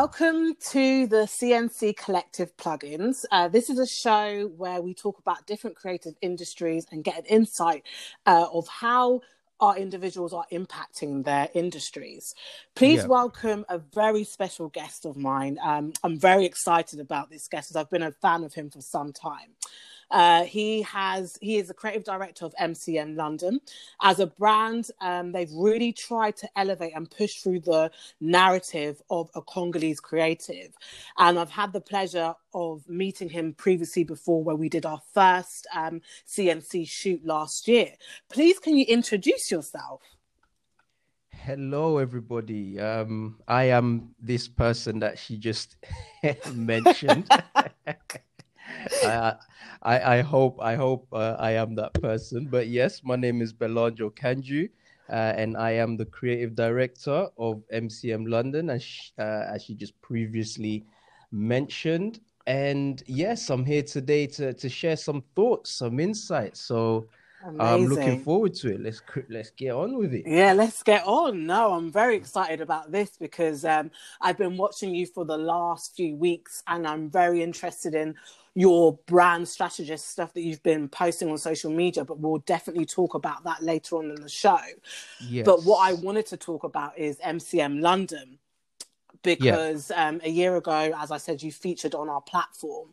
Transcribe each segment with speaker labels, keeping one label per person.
Speaker 1: Welcome to the CNC Collective Plugins. Uh, this is a show where we talk about different creative industries and get an insight uh, of how our individuals are impacting their industries. Please yeah. welcome a very special guest of mine. Um, I'm very excited about this guest as I've been a fan of him for some time. Uh, he has he is the creative director of MCM London. As a brand, um, they've really tried to elevate and push through the narrative of a Congolese creative. And I've had the pleasure of meeting him previously before, where we did our first um, CNC shoot last year. Please, can you introduce yourself?
Speaker 2: Hello, everybody. Um, I am this person that she just mentioned. I, I, hope I hope uh, I am that person. But yes, my name is Belange Okandju, uh, and I am the creative director of MCM London, as she, uh, as she just previously mentioned. And yes, I'm here today to to share some thoughts, some insights. So. Amazing. I'm looking forward to it. Let's let's get on with it.
Speaker 1: Yeah, let's get on. No, I'm very excited about this because um, I've been watching you for the last few weeks, and I'm very interested in your brand strategist stuff that you've been posting on social media, but we'll definitely talk about that later on in the show. Yes. But what I wanted to talk about is MCM London because yeah. um, a year ago, as I said, you featured on our platform.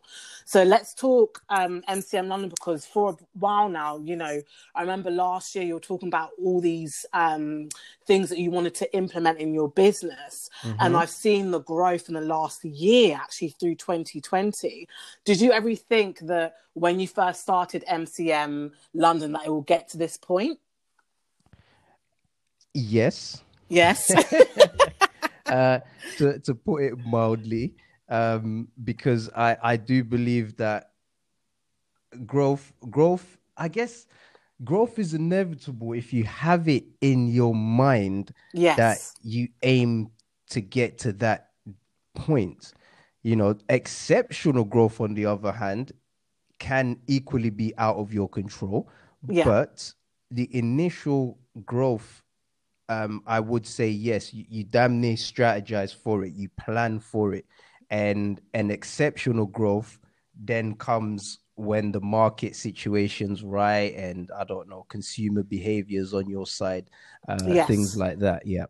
Speaker 1: So let's talk um, MCM London because for a while now, you know, I remember last year you were talking about all these um, things that you wanted to implement in your business. Mm-hmm. And I've seen the growth in the last year, actually through 2020. Did you ever think that when you first started MCM London that it will get to this point?
Speaker 2: Yes.
Speaker 1: Yes.
Speaker 2: uh, to to put it mildly, um, because I I do believe that growth growth I guess growth is inevitable if you have it in your mind
Speaker 1: yes.
Speaker 2: that you aim to get to that point. You know, exceptional growth, on the other hand, can equally be out of your control. Yeah. But the initial growth um, I would say yes, you, you damn near strategize for it, you plan for it, and an exceptional growth then comes when the market situation's right and I don't know consumer behaviors on your side, uh, yes. things like that. Yeah.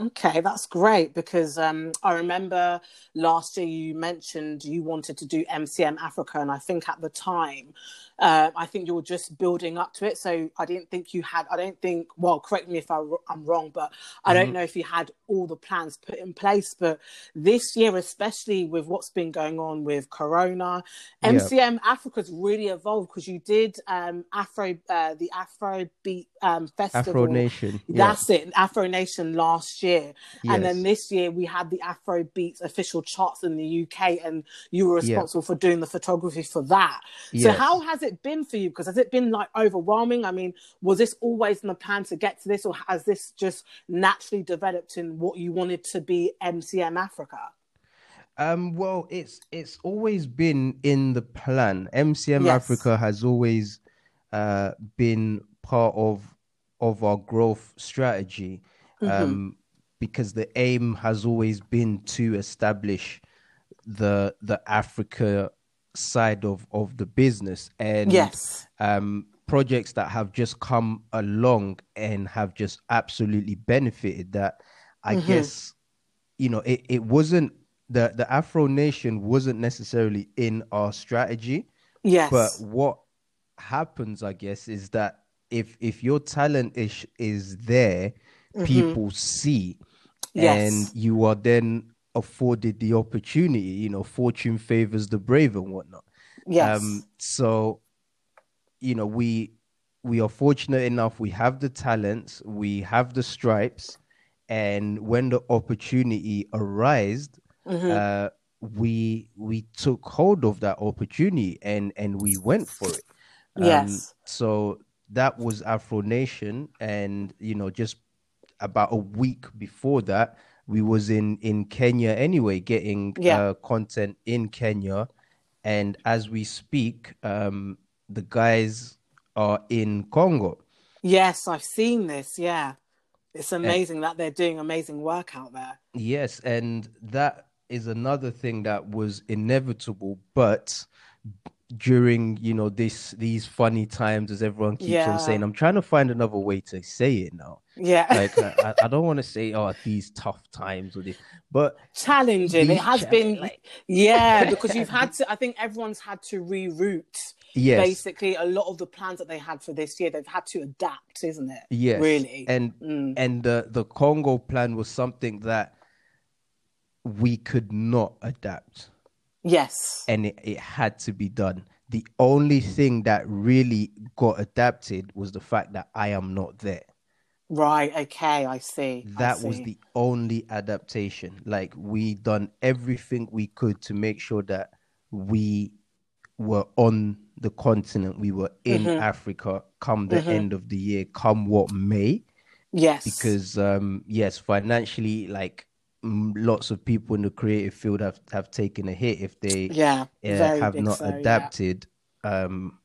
Speaker 1: Okay, that's great because um, I remember last year you mentioned you wanted to do MCM Africa, and I think at the time uh, I think you're just building up to it. So I didn't think you had, I don't think, well, correct me if I, am wrong, but I mm-hmm. don't know if you had all the plans put in place. But this year, especially with what's been going on with Corona, MCM yeah. Africa's really evolved because you did um, Afro, uh, the Afro Beat um, Festival.
Speaker 2: Afro Nation.
Speaker 1: That's it, Afro Nation last year. Yes. And then this year we had the Afro Beats official charts in the UK, and you were responsible yeah. for doing the photography for that. Yes. So, how has it it been for you? Because has it been like overwhelming? I mean, was this always in the plan to get to this, or has this just naturally developed in what you wanted to be MCM Africa?
Speaker 2: Um, well, it's it's always been in the plan. MCM yes. Africa has always uh, been part of of our growth strategy, mm-hmm. um, because the aim has always been to establish the the Africa side of of the business and
Speaker 1: yes
Speaker 2: um projects that have just come along and have just absolutely benefited that i mm-hmm. guess you know it, it wasn't the the afro nation wasn't necessarily in our strategy
Speaker 1: yes
Speaker 2: but what happens i guess is that if if your talent is is there mm-hmm. people see yes. and you are then afforded the opportunity. You know, fortune favors the brave and whatnot.
Speaker 1: Yes. Um,
Speaker 2: so, you know, we we are fortunate enough. We have the talents. We have the stripes, and when the opportunity arose, mm-hmm. uh, we we took hold of that opportunity and and we went for it.
Speaker 1: Um, yes.
Speaker 2: So that was Afro Nation, and you know, just about a week before that, we was in in Kenya anyway, getting yeah. uh, content in Kenya, and as we speak, um, the guys are in Congo.
Speaker 1: Yes, I've seen this. Yeah, it's amazing and, that they're doing amazing work out there.
Speaker 2: Yes, and that is another thing that was inevitable, but during you know this these funny times as everyone keeps
Speaker 1: Yeah.
Speaker 2: on saying i'm trying to find another way to say it now
Speaker 1: Yeah.
Speaker 2: like I, I don't want to say oh these tough times or this but
Speaker 1: challenging. It has
Speaker 2: cha-
Speaker 1: been,
Speaker 2: like-
Speaker 1: yeah, because you've had to. I think everyone's had to reroute
Speaker 2: yes
Speaker 1: basically a lot of the plans that they had for this year. They've had to adapt, isn't it?
Speaker 2: yes
Speaker 1: really.
Speaker 2: and
Speaker 1: Mm.
Speaker 2: and the the congo plan was something that we could not adapt
Speaker 1: Yes.
Speaker 2: and it, it had to be done the only thing that really got adapted was the fact that i am not there
Speaker 1: Right. Okay. I see. I
Speaker 2: that was the only adaptation like we done everything we could to make sure that we were on the continent we were in
Speaker 1: Mhm.
Speaker 2: africa come the
Speaker 1: Mhm.
Speaker 2: end of the year come what may
Speaker 1: yes.
Speaker 2: because um yes financially like lots of people in the creative field have have taken a hit if they
Speaker 1: yeah,
Speaker 2: uh, have not
Speaker 1: so, yeah.
Speaker 2: adapted um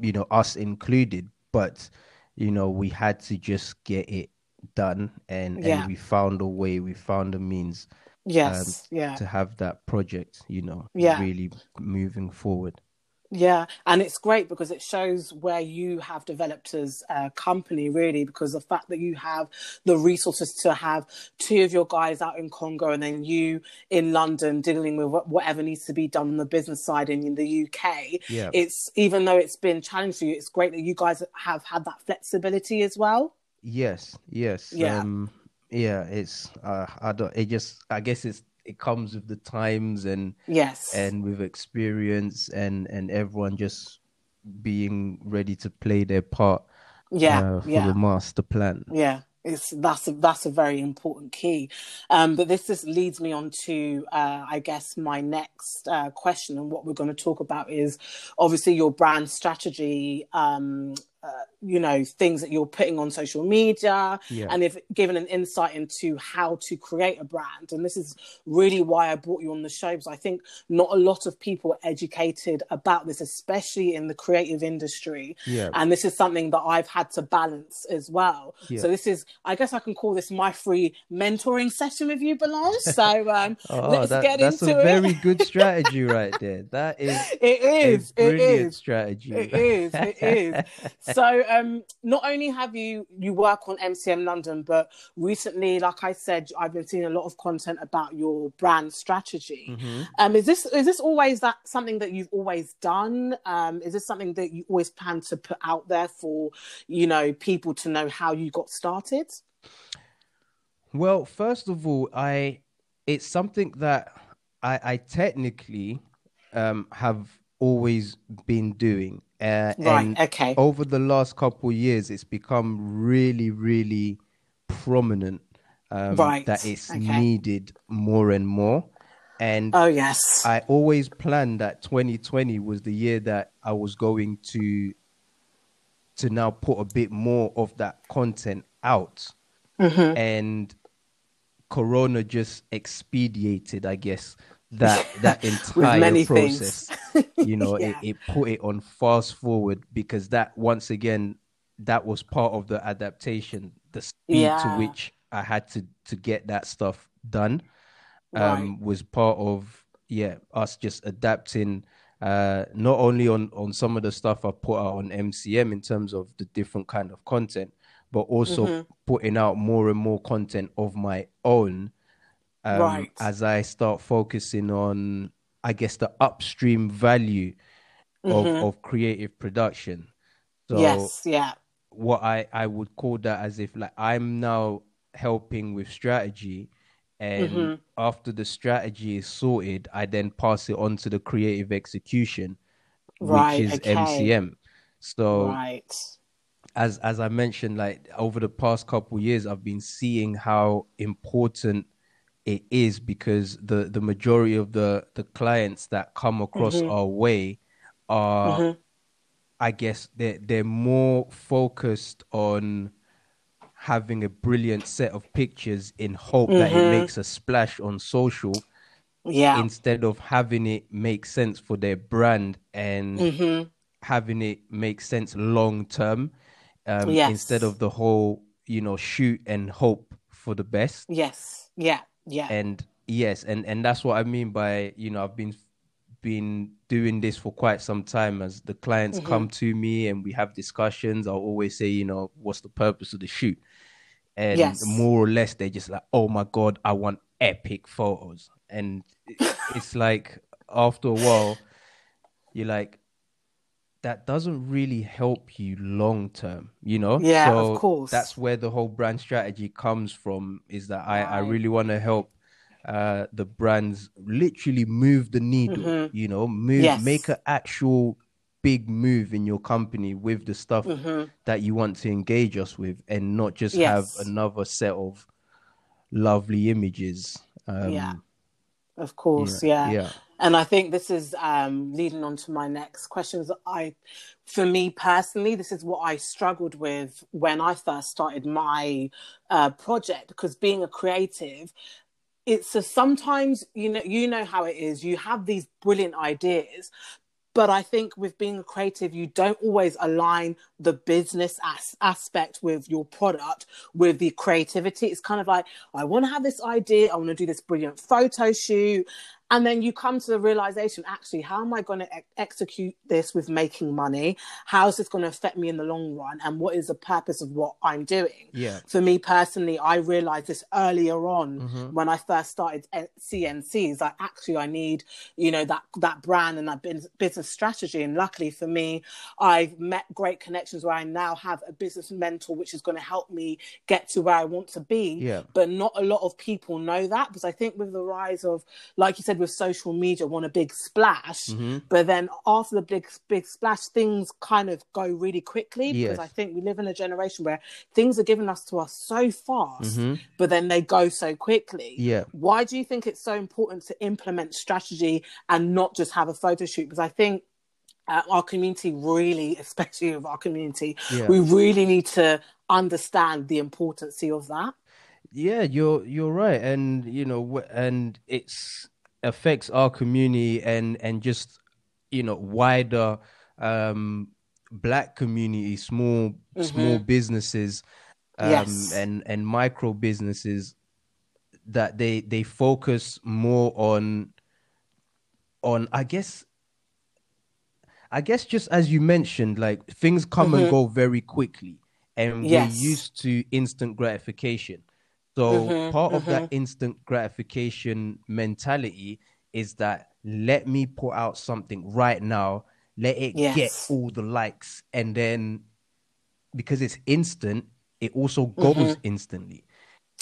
Speaker 2: you know us included but you know we had to just get it done and
Speaker 1: Yeah.
Speaker 2: and we found a way we found a means
Speaker 1: Yes. yeah.
Speaker 2: to have that project you know
Speaker 1: Yeah.
Speaker 2: really moving forward
Speaker 1: Yeah, and it's great because it shows where you have developed as a company, really, because the fact that you have the resources to have two of your guys out in Congo and then you in London dealing with whatever needs to be done on the business side in, the UK.
Speaker 2: yeah
Speaker 1: It's even though it's been challenging for you, it's great that you guys have had that flexibility as well.
Speaker 2: yes yes
Speaker 1: Yeah.
Speaker 2: um yeah it's uh i don't it just i guess it's it comes with the times and
Speaker 1: Yes.
Speaker 2: and with experience and and everyone just being ready to play their part
Speaker 1: yeah,
Speaker 2: uh, for
Speaker 1: yeah.
Speaker 2: the master plan.
Speaker 1: Yeah, it's that's a, that's a very important key. Um, but this just leads me on to, uh, I guess, my next uh, question, and what we're going to talk about is obviously your brand strategy. Um, uh, you know things that you're putting on social media
Speaker 2: Yeah.
Speaker 1: and if given an insight into how to create a brand and this is really why i brought you on the show because i think not a lot of people are educated about this especially in the creative industry
Speaker 2: Yeah.
Speaker 1: and this is something that I've had to balance as well.
Speaker 2: Yeah.
Speaker 1: So this is, I guess, I can call this my free mentoring session with you, Belange. So um,
Speaker 2: Oh,
Speaker 1: let's
Speaker 2: that-
Speaker 1: get
Speaker 2: that's
Speaker 1: into
Speaker 2: a
Speaker 1: it.
Speaker 2: very good strategy right there. That is
Speaker 1: it is, it
Speaker 2: brilliant
Speaker 1: is.
Speaker 2: strategy.
Speaker 1: It is, it is. So, um, not only have you you work on MCM London, but recently, like I said, I've been seeing a lot of content about your brand strategy.
Speaker 2: Mhm.
Speaker 1: Um, is this is this always that something that you've always done? Um, is this something that you always plan to put out there for you know people to know how you got started?
Speaker 2: Well, first of all, I it's something that I, I technically um, have always been doing, uh,
Speaker 1: Right.
Speaker 2: and
Speaker 1: Okay.
Speaker 2: over the last couple years, it's become really, really prominent um,
Speaker 1: Right,
Speaker 2: that it's
Speaker 1: okay.
Speaker 2: needed more and more. And
Speaker 1: Oh yes.
Speaker 2: I always planned that 2020 was the year that I was going to to now put a bit more of that content out.
Speaker 1: Mhm.
Speaker 2: And Corona just expedited, I guess, that that entire
Speaker 1: many
Speaker 2: process.
Speaker 1: things.
Speaker 2: You know,
Speaker 1: Yeah.
Speaker 2: it, it put it on fast forward because that once again that was part of the adaptation, the speed
Speaker 1: Yeah.
Speaker 2: to which I had to to get that stuff done
Speaker 1: Right.
Speaker 2: um, was part of yeah us just adapting uh, not only on on some of the stuff I put out on MCM in terms of the different kind of content, but also
Speaker 1: Mhm.
Speaker 2: putting out more and more content of my own um,
Speaker 1: Right.
Speaker 2: as I start focusing on I guess the upstream value of
Speaker 1: Mhm.
Speaker 2: of creative production. So
Speaker 1: yes. Yeah.
Speaker 2: what I, I would call that as if like I'm now helping with strategy and
Speaker 1: Mhm.
Speaker 2: after the strategy is sorted, I then pass it on to the creative execution,
Speaker 1: Right,
Speaker 2: which is
Speaker 1: okay.
Speaker 2: MCM. So
Speaker 1: Right.
Speaker 2: as as I mentioned, like over the past couple years, I've been seeing how important it is because the the majority of the the clients that come across
Speaker 1: Mhm.
Speaker 2: our way are
Speaker 1: Mhm.
Speaker 2: I guess they're they're more focused on having a brilliant set of pictures in hope that it
Speaker 1: Mhm.
Speaker 2: makes a splash on social
Speaker 1: Yeah.
Speaker 2: instead of having it make sense for their brand and
Speaker 1: Mhm.
Speaker 2: having it make sense long term um,
Speaker 1: Yes.
Speaker 2: instead of the whole you know shoot and hope for the best
Speaker 1: Yes. Yeah. Yeah.
Speaker 2: and yes, and and that's what I mean by you know I've been been doing this for quite some time as the clients mm-hmm. come to me and we have discussions i'll always say you know what's the purpose of the shoot and yes. more or less they're just like oh my god i want epic photos and it's like after a while you're like that doesn't really help you long term you know
Speaker 1: yeah so of course
Speaker 2: that's where the whole brand strategy comes from is that i i really want to help uh the brands literally move the needle mm-hmm. you know move yes. make an actual big move in your company with the stuff mm-hmm. that you want to engage us with and not just yes. have another set of lovely images um,
Speaker 1: yeah of course yeah, yeah. yeah and i think this is um, leading on to my next questions. I for me personally this is what i struggled with when i first started my uh, project because being a creative it's a sometimes you know you know how it is. You have these brilliant ideas but i think with being a creative you don't always align the business as- aspect with your product with the creativity. It's kind of like i want to have this idea i want to do this brilliant photo shoot and then you come to the realization actually how am i going to e- execute this with making money? How is this going to affect me in the long run? And what is the purpose of what i'm doing?
Speaker 2: Yeah.
Speaker 1: For me personally i realized this earlier on mm-hmm. when i first started cncs like actually i need you know that that brand and that business strategy. And luckily for me i've met great connections where i now have a business mentor which is going to help me get to where i want to be.
Speaker 2: Yeah.
Speaker 1: But not a lot of people know that because i think with the rise of like you said with social media want a big splash, mm-hmm. but then after the big big splash, things kind of go really quickly yes. because I think we live in a generation where things are given us to us so fast, mm-hmm. but then they go so quickly.
Speaker 2: Yeah.
Speaker 1: Why do you think it's so important to implement strategy and not just have a photo shoot? Because I think uh, our community really, especially of our community, yeah. we really need to understand the importance of that.
Speaker 2: Yeah, you're you're right, and you know, and it's affects our community and and just you know wider um black community small mm-hmm. small businesses um yes. and and micro businesses that they they focus more on on i guess i guess just as you mentioned like things come mm-hmm. and go very quickly and yes. we're used to instant gratification so mm-hmm, part of mm-hmm. that instant gratification mentality is that let me put out something right now, let it yes. get all the likes, and then because it's instant, it also goes mm-hmm. instantly.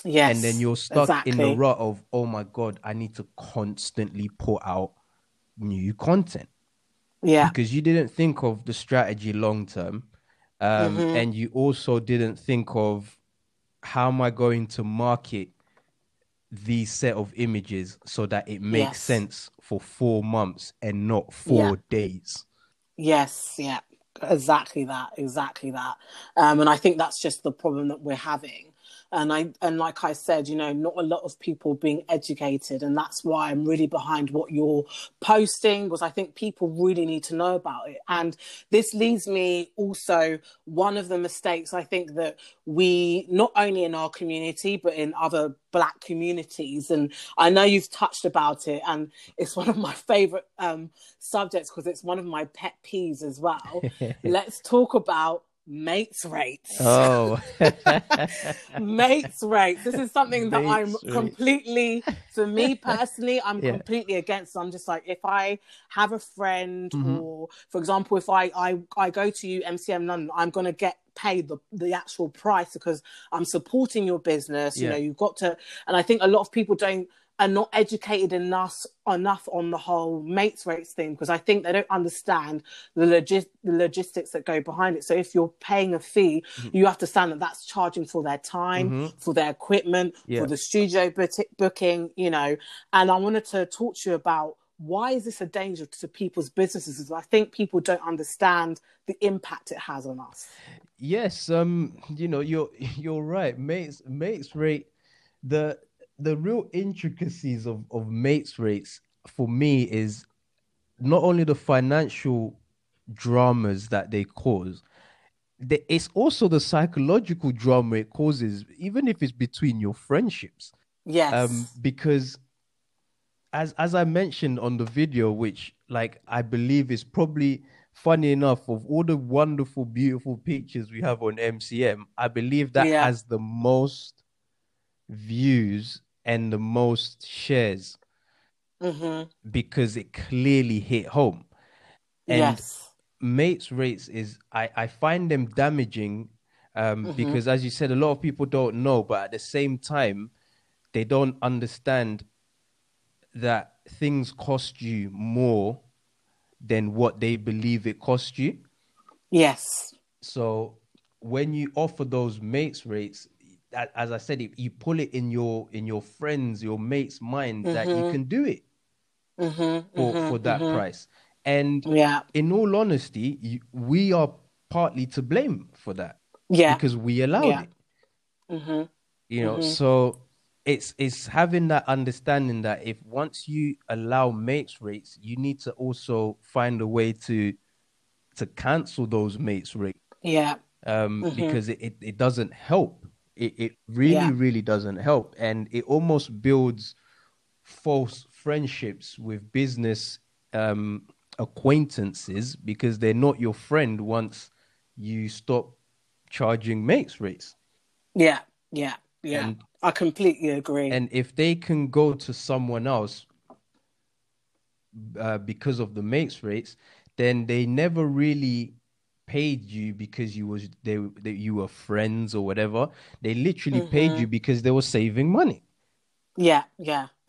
Speaker 1: Yes.
Speaker 2: And then you're stuck exactly. in the rut of, oh my God, I need to constantly put out new content.
Speaker 1: Yeah.
Speaker 2: Because you didn't think of the strategy long term. Um, mm-hmm. And you also didn't think of how am I going to market these set of images so that it makes yes. sense for four months and not four yeah. days.
Speaker 1: Yes, yeah, exactly that, exactly that. Um, and I think that's just the problem that we're having and i and like i said you know not a lot of people being educated. And that's why i'm really behind what you're posting because i think people really need to know about it. And this leads me also one of the mistakes i think that we not only in our community but in other black communities. And i know you've touched about it and it's one of my favorite um, subjects because it's one of my pet peeves as well. Let's talk about mates rates.
Speaker 2: Oh,
Speaker 1: mates rates. This is something that I'm rates. completely, for me personally, I'm yeah. completely against. I'm just like, if I have a friend, mm-hmm. or for example, if I, I I go to you MCM London, I'm gonna get paid the, the actual price because I'm supporting your business. Yeah. You know, you've got to, and I think a lot of people don't are not educated enough enough on the whole mates rates thing because I think they don't understand the, logis- the logistics that go behind it. So if you're paying a fee, mm-hmm. you have to understand that that's charging for their time, mm-hmm. for their equipment, yeah. for the studio book- booking, you know. And I wanted to talk to you about why is this a danger to people's businesses? I think people don't understand the impact it has on us.
Speaker 2: Yes, um, you know, you're you're right. Mates mates rate the the real intricacies of, of mates rates for me is not only the financial dramas that they cause, the, it's also the psychological drama it causes, even if it's between your friendships.
Speaker 1: Yes. Um,
Speaker 2: because as as I mentioned on the video, which like I believe is probably funny enough of all the wonderful, beautiful pictures we have on MCM, I believe that
Speaker 1: Yeah.
Speaker 2: has the most views and the most shares
Speaker 1: hmm
Speaker 2: because it clearly hit home. And
Speaker 1: Yes.
Speaker 2: mates rates is I, I find them damaging um,
Speaker 1: Mm-hmm.
Speaker 2: because as you said, a lot of people don't know, but at the same time, they don't understand that things cost you more than what they believe it cost you.
Speaker 1: Yes.
Speaker 2: So when you offer those mates rates, as I said, you pull it in your in your friends, your mates' mind that you can do it
Speaker 1: hmm
Speaker 2: for for that price. And
Speaker 1: Yeah.
Speaker 2: in all honesty, you, we are partly to blame for that
Speaker 1: Yeah.
Speaker 2: because we allowed
Speaker 1: Yeah.
Speaker 2: it.
Speaker 1: hmm
Speaker 2: You know, so it's it's having that understanding that if once you allow mates rates, you need to also find a way to to cancel those mates rates
Speaker 1: Yeah.
Speaker 2: um, because it, it, it doesn't help. It, it really,
Speaker 1: Yeah.
Speaker 2: really doesn't help. And it almost builds false friendships with business um, acquaintances because they're not your friend once you stop charging mates rates.
Speaker 1: Yeah. Yeah. Yeah.
Speaker 2: And-
Speaker 1: I completely agree.
Speaker 2: And if they can go to someone else uh, because of the mates rates, then they never really paid you because you was they, they you were friends or whatever. They literally paid mm-hmm. you because they were saving money.
Speaker 1: Yeah, yeah.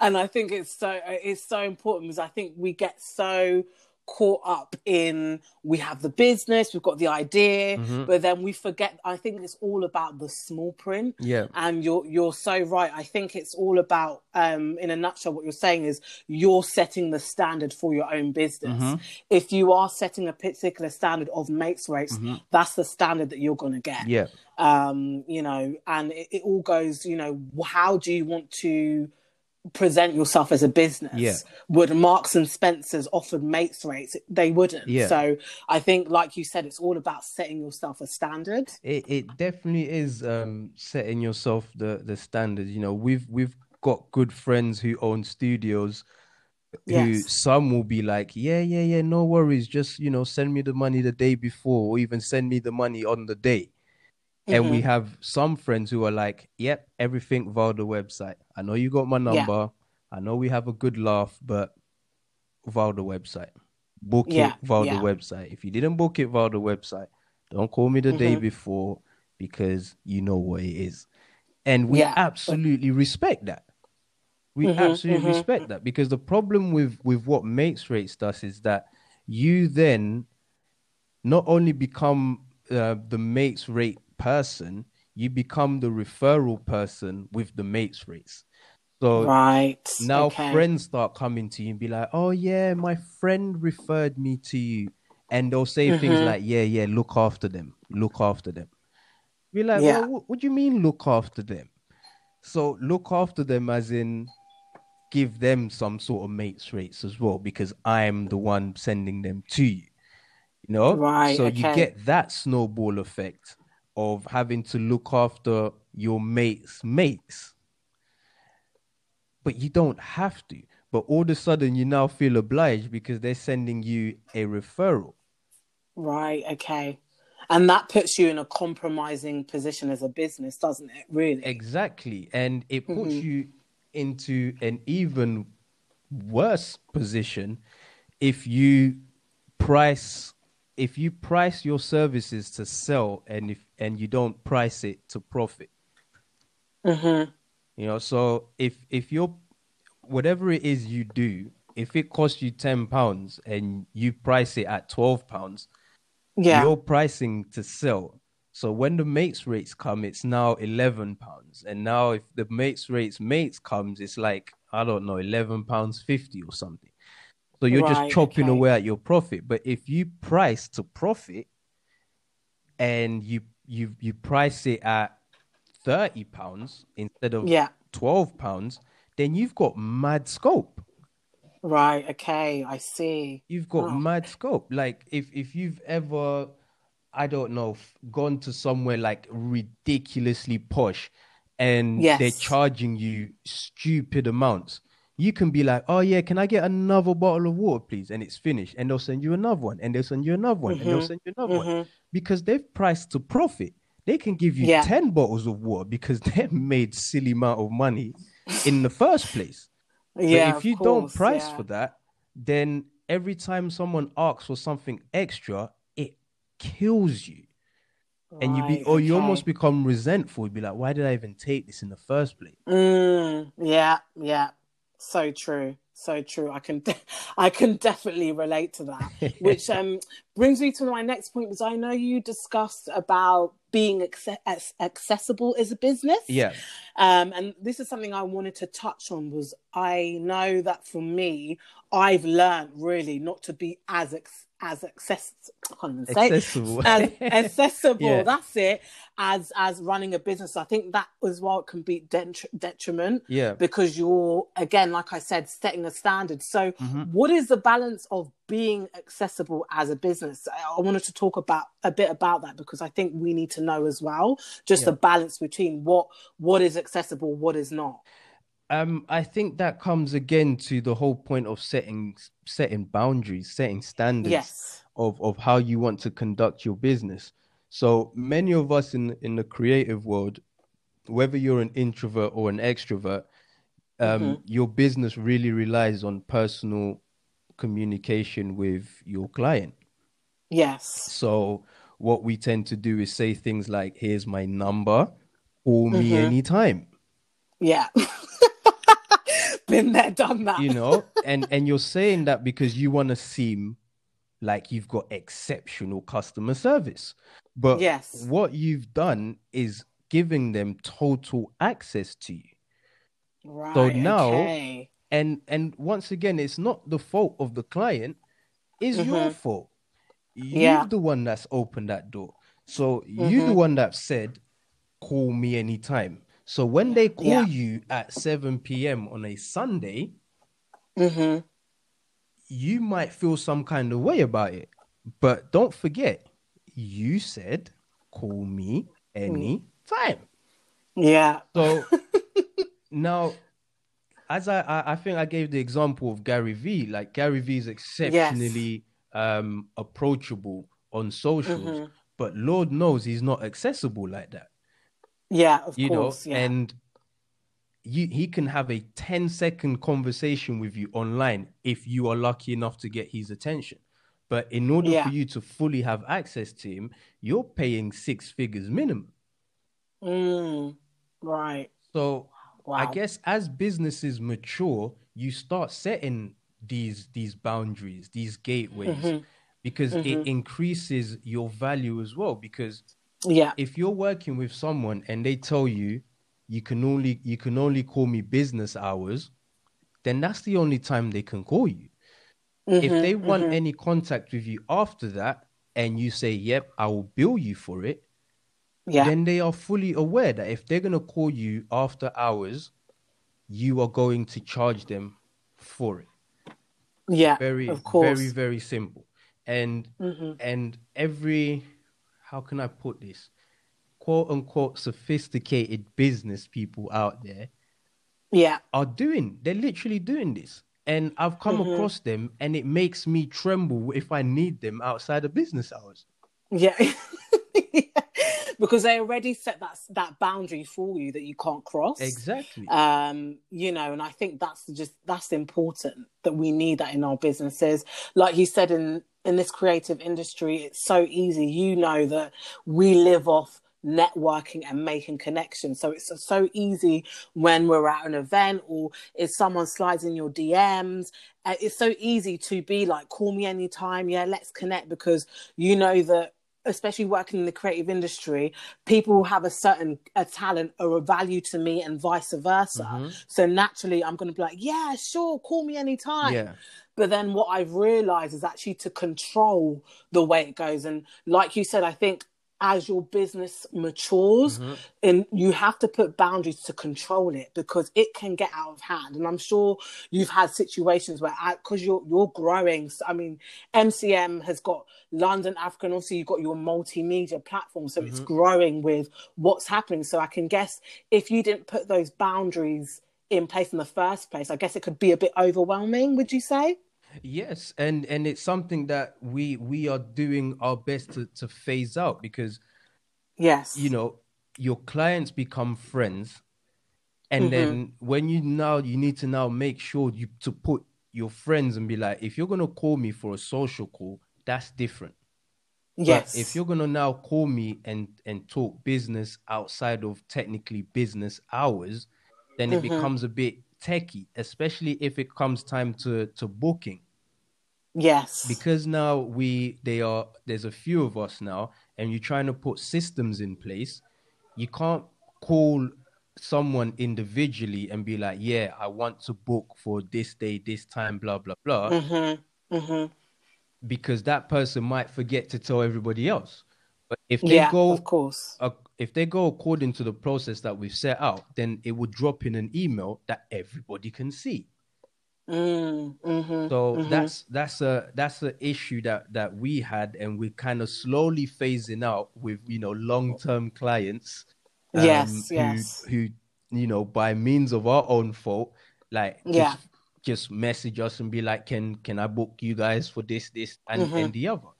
Speaker 1: and I think it's so it's so important because I think we get so caught up in we have the business, we've got the idea, but then we forget I think it's all about the small print.
Speaker 2: Yeah.
Speaker 1: And you're you're so right. I think it's all about um in a nutshell what you're saying is you're setting the standard for your own business. If you are setting a particular standard of mates rates, that's the standard that you're gonna get
Speaker 2: Yeah.
Speaker 1: um you know and it, it all goes you know how do you want to present yourself as a business
Speaker 2: Yeah.
Speaker 1: would marks and spencers offered mates rates they wouldn't
Speaker 2: Yeah.
Speaker 1: so i think like you said it's all about setting yourself a standard
Speaker 2: It it definitely is um setting yourself the the standard. You know, we've we've got good friends who own studios who
Speaker 1: Yes.
Speaker 2: some will be like, Yeah, yeah, yeah, no worries, just you know, send me the money the day before, or even send me the money on the day. And we have some friends who are like, Yep, everything via the website. I know you got my number. I know we have a good laugh, but via the website. Book
Speaker 1: Yeah,
Speaker 2: it via
Speaker 1: yeah.
Speaker 2: the website. If you didn't book it via the website, don't call me the
Speaker 1: Mm-hmm.
Speaker 2: day before because you know what it is. And we
Speaker 1: Yeah.
Speaker 2: absolutely respect that. We
Speaker 1: Mm-hmm,
Speaker 2: absolutely respect that because the problem with with what mates rates does is that you then not only become uh, the mates rate person, you become the referral person with the mates rates. So
Speaker 1: right
Speaker 2: now
Speaker 1: okay.
Speaker 2: friends start coming to you and be like, "Oh yeah, my friend referred me to you," and they'll say things
Speaker 1: Mm-hmm.
Speaker 2: like, "Yeah, yeah, look after them, look after them." Be like,
Speaker 1: Yeah.
Speaker 2: well, what, what do you mean look after them? So look after them as in give them some sort of mates rates as well because I'm the one sending them to you. You know,
Speaker 1: Right,
Speaker 2: So you get that snowball effect of having to look after your mates' mates but you don't have to. But all of a sudden, you now feel obliged because they're sending you a referral.
Speaker 1: right okay and that puts you in a compromising position as a business doesn't it really
Speaker 2: Exactly. And it puts
Speaker 1: Mm-hmm.
Speaker 2: you into an even worse position if you price if you price your services to sell and if and you don't price it to profit.
Speaker 1: mm-hmm.
Speaker 2: You know, so if if you're whatever it is you do, if it costs you ten pounds and you price it at twelve pounds,
Speaker 1: yeah
Speaker 2: you're pricing to sell. So when the mates rates come, it's now eleven pounds. And now if the mates rates mates comes, it's like, I don't know, eleven pounds fifty or something. So you're
Speaker 1: Right,
Speaker 2: just chopping
Speaker 1: okay.
Speaker 2: away at your profit. But if you price to profit and you you you price it at thirty pounds instead of
Speaker 1: yeah
Speaker 2: twelve pounds, then you've got mad scope.
Speaker 1: right okay i see
Speaker 2: You've got
Speaker 1: Wow.
Speaker 2: mad scope. Like if if you've ever, I don't know, gone to somewhere like ridiculously posh, and
Speaker 1: Yes.
Speaker 2: they're charging you stupid amounts. You can be like, oh yeah, can I get another bottle of water, please? And it's finished. And they'll send you another one, and they'll send you another one, and they'll
Speaker 1: Mhm.
Speaker 2: send you another one.
Speaker 1: Mhm.
Speaker 2: Because they've priced to profit. They can give you
Speaker 1: Yeah.
Speaker 2: 10 bottles of water because they've made silly amount of money in the first place.
Speaker 1: Yeah.
Speaker 2: but if you don't price
Speaker 1: yeah.
Speaker 2: for that, then every time someone asks for something extra, it kills you. And you be
Speaker 1: Right,
Speaker 2: or you
Speaker 1: okay.
Speaker 2: almost become resentful. You'd be like, why did I even take this in the first place?
Speaker 1: Mm, yeah, yeah. So true. So true. I can de- I can definitely relate to that. Which um brings me to my next point because I know you discussed about being as- accessible as a business.
Speaker 2: Yeah.
Speaker 1: Um, and this is something I wanted to touch on was I know that for me, I've learned really not to be as ex- as access I can't even say it.
Speaker 2: Accessible.
Speaker 1: as accessible.
Speaker 2: Yeah.
Speaker 1: That's it. As as running a business, I think that as well can be detri- detriment
Speaker 2: yeah.
Speaker 1: because you're again, like I said, setting a standard. So,
Speaker 2: Mhm.
Speaker 1: what is the balance of being accessible as a business? I I wanted to talk about a bit about that because I think we need to know as well, just
Speaker 2: Yeah.
Speaker 1: the balance between what what is accessible, what is not.
Speaker 2: Um, I think that comes again to the whole point of setting setting boundaries, setting standards.
Speaker 1: Yes.
Speaker 2: of of how you want to conduct your business. So many of us in in the creative world, whether you're an introvert or an extrovert, um,
Speaker 1: Mhm.
Speaker 2: your business really relies on personal communication with your client.
Speaker 1: Yes.
Speaker 2: So what we tend to do is say things like, "Here's my number, call me
Speaker 1: Mhm.
Speaker 2: anytime."
Speaker 1: Yeah. Been there, done that.
Speaker 2: you know and and you're saying that because you want to seem like you've got exceptional customer service but
Speaker 1: Yes.
Speaker 2: what you've done is giving them total access to you
Speaker 1: right.
Speaker 2: So now-
Speaker 1: okay.
Speaker 2: and and once again it's not the fault of the client it's your
Speaker 1: Mhm.
Speaker 2: fault you're
Speaker 1: Yeah.
Speaker 2: the one that's opened that door so you're the one that said call me anytime so when they call
Speaker 1: Yeah.
Speaker 2: you at 7 p.m on a sunday
Speaker 1: hmm
Speaker 2: you might feel some kind of way about it. But don't forget, you said call me any time.
Speaker 1: Yeah.
Speaker 2: So now, as I, I, I think I gave the example of Gary Vee, like Gary Vee is exceptionally um, approachable on socials,
Speaker 1: Mhm.
Speaker 2: but Lord knows he's not accessible like that.
Speaker 1: Yeah. Of
Speaker 2: you
Speaker 1: course.
Speaker 2: know,
Speaker 1: yeah.
Speaker 2: and you he can have a 10 second conversation with you online if you are lucky enough to get his attention. But in order
Speaker 1: Yeah.
Speaker 2: for you to fully have access to him, you're paying six figures minimum.
Speaker 1: Mm, right.
Speaker 2: So
Speaker 1: Wow.
Speaker 2: I guess as businesses mature, you start setting these these boundaries, these gateways,
Speaker 1: Mhm.
Speaker 2: because
Speaker 1: Mhm.
Speaker 2: it increases your value as well. Because
Speaker 1: Yeah.
Speaker 2: if you're working with someone and they tell you you can only you can only call me business hours, then that's the only time they can call you. if
Speaker 1: Mhm,
Speaker 2: they want
Speaker 1: mhm.
Speaker 2: any contact with you after that and you say, "Yep, I will bill you for it,"
Speaker 1: yeah.
Speaker 2: then they are fully aware that if they're going to call you after hours, you are going to charge them for it.
Speaker 1: yeah.
Speaker 2: Very
Speaker 1: of course.
Speaker 2: very very simple. And
Speaker 1: hmm
Speaker 2: and every how can I put this? quote unquote sophisticated business people out there
Speaker 1: Yeah.
Speaker 2: are doing they're literally doing this and i've come
Speaker 1: Mhm.
Speaker 2: across them and it makes me tremble if i need them outside of business hours
Speaker 1: Yeah. because they already set that that boundary for you that you can't cross.
Speaker 2: exactly
Speaker 1: um you know and i think that's just that's important that we need that in our businesses like you said in in this creative industry it's so easy. You know that we live off networking and making connections. So it's so easy when we're at an event or if someone slides in your dms uh, it's so easy to be like call me anytime. Yeah let's connect. Because you know that especially working in the creative industry people have a certain a talent or a value to me and vice versa.
Speaker 2: Mhm.
Speaker 1: so naturally i'm going to be like yeah sure call me anytime.
Speaker 2: Yeah
Speaker 1: but then what i've realized is actually to control the way it goes. And like you said i think as your business matures
Speaker 2: Mm-hmm.
Speaker 1: and you have to put boundaries to control it because it can get out of hand. And i'm sure you've had situations where because you're you're growing. So, i mean mcm has got london african also you've got your multimedia platform. So
Speaker 2: Mm-hmm.
Speaker 1: it's growing with what's happening. So i can guess if you didn't put those boundaries in place in the first place i guess it could be a bit overwhelming would you say
Speaker 2: Yes, and and it's something that we we are doing our best to to phase out because
Speaker 1: yes.
Speaker 2: you know your clients become friends and mm-hmm. then when you now you need to now make sure you to put your friends and be like if you're going to call me for a social call that's different.
Speaker 1: Yes.
Speaker 2: But if you're gonna now call me and and talk business outside of technically business hours, then it mm-hmm. becomes a bit techie, especially if it comes time to to booking.
Speaker 1: Yes
Speaker 2: Because now we they are there's a few of us now, and you're trying to put systems in place. You can't call someone individually and be like, yeah, I want to book for this day, this time, blah blah blah
Speaker 1: mm-hmm mm-hmm
Speaker 2: because that person might forget to tell everybody else. But if they
Speaker 1: yeah
Speaker 2: go
Speaker 1: of course
Speaker 2: uh, if they go according to the process that we've set out, then it would drop in an email that everybody can see.
Speaker 1: Mm, mm-hmm.
Speaker 2: So that's that's a that's an issue that that we had, and we're kind of slowly phasing out with you know long term clients. um,
Speaker 1: Yes,
Speaker 2: who,
Speaker 1: yes.
Speaker 2: Who you know by means of our own fault, like
Speaker 1: Yeah.
Speaker 2: just just message us and be like, can can I book you guys for this this and
Speaker 1: Mm-hmm.
Speaker 2: and the other,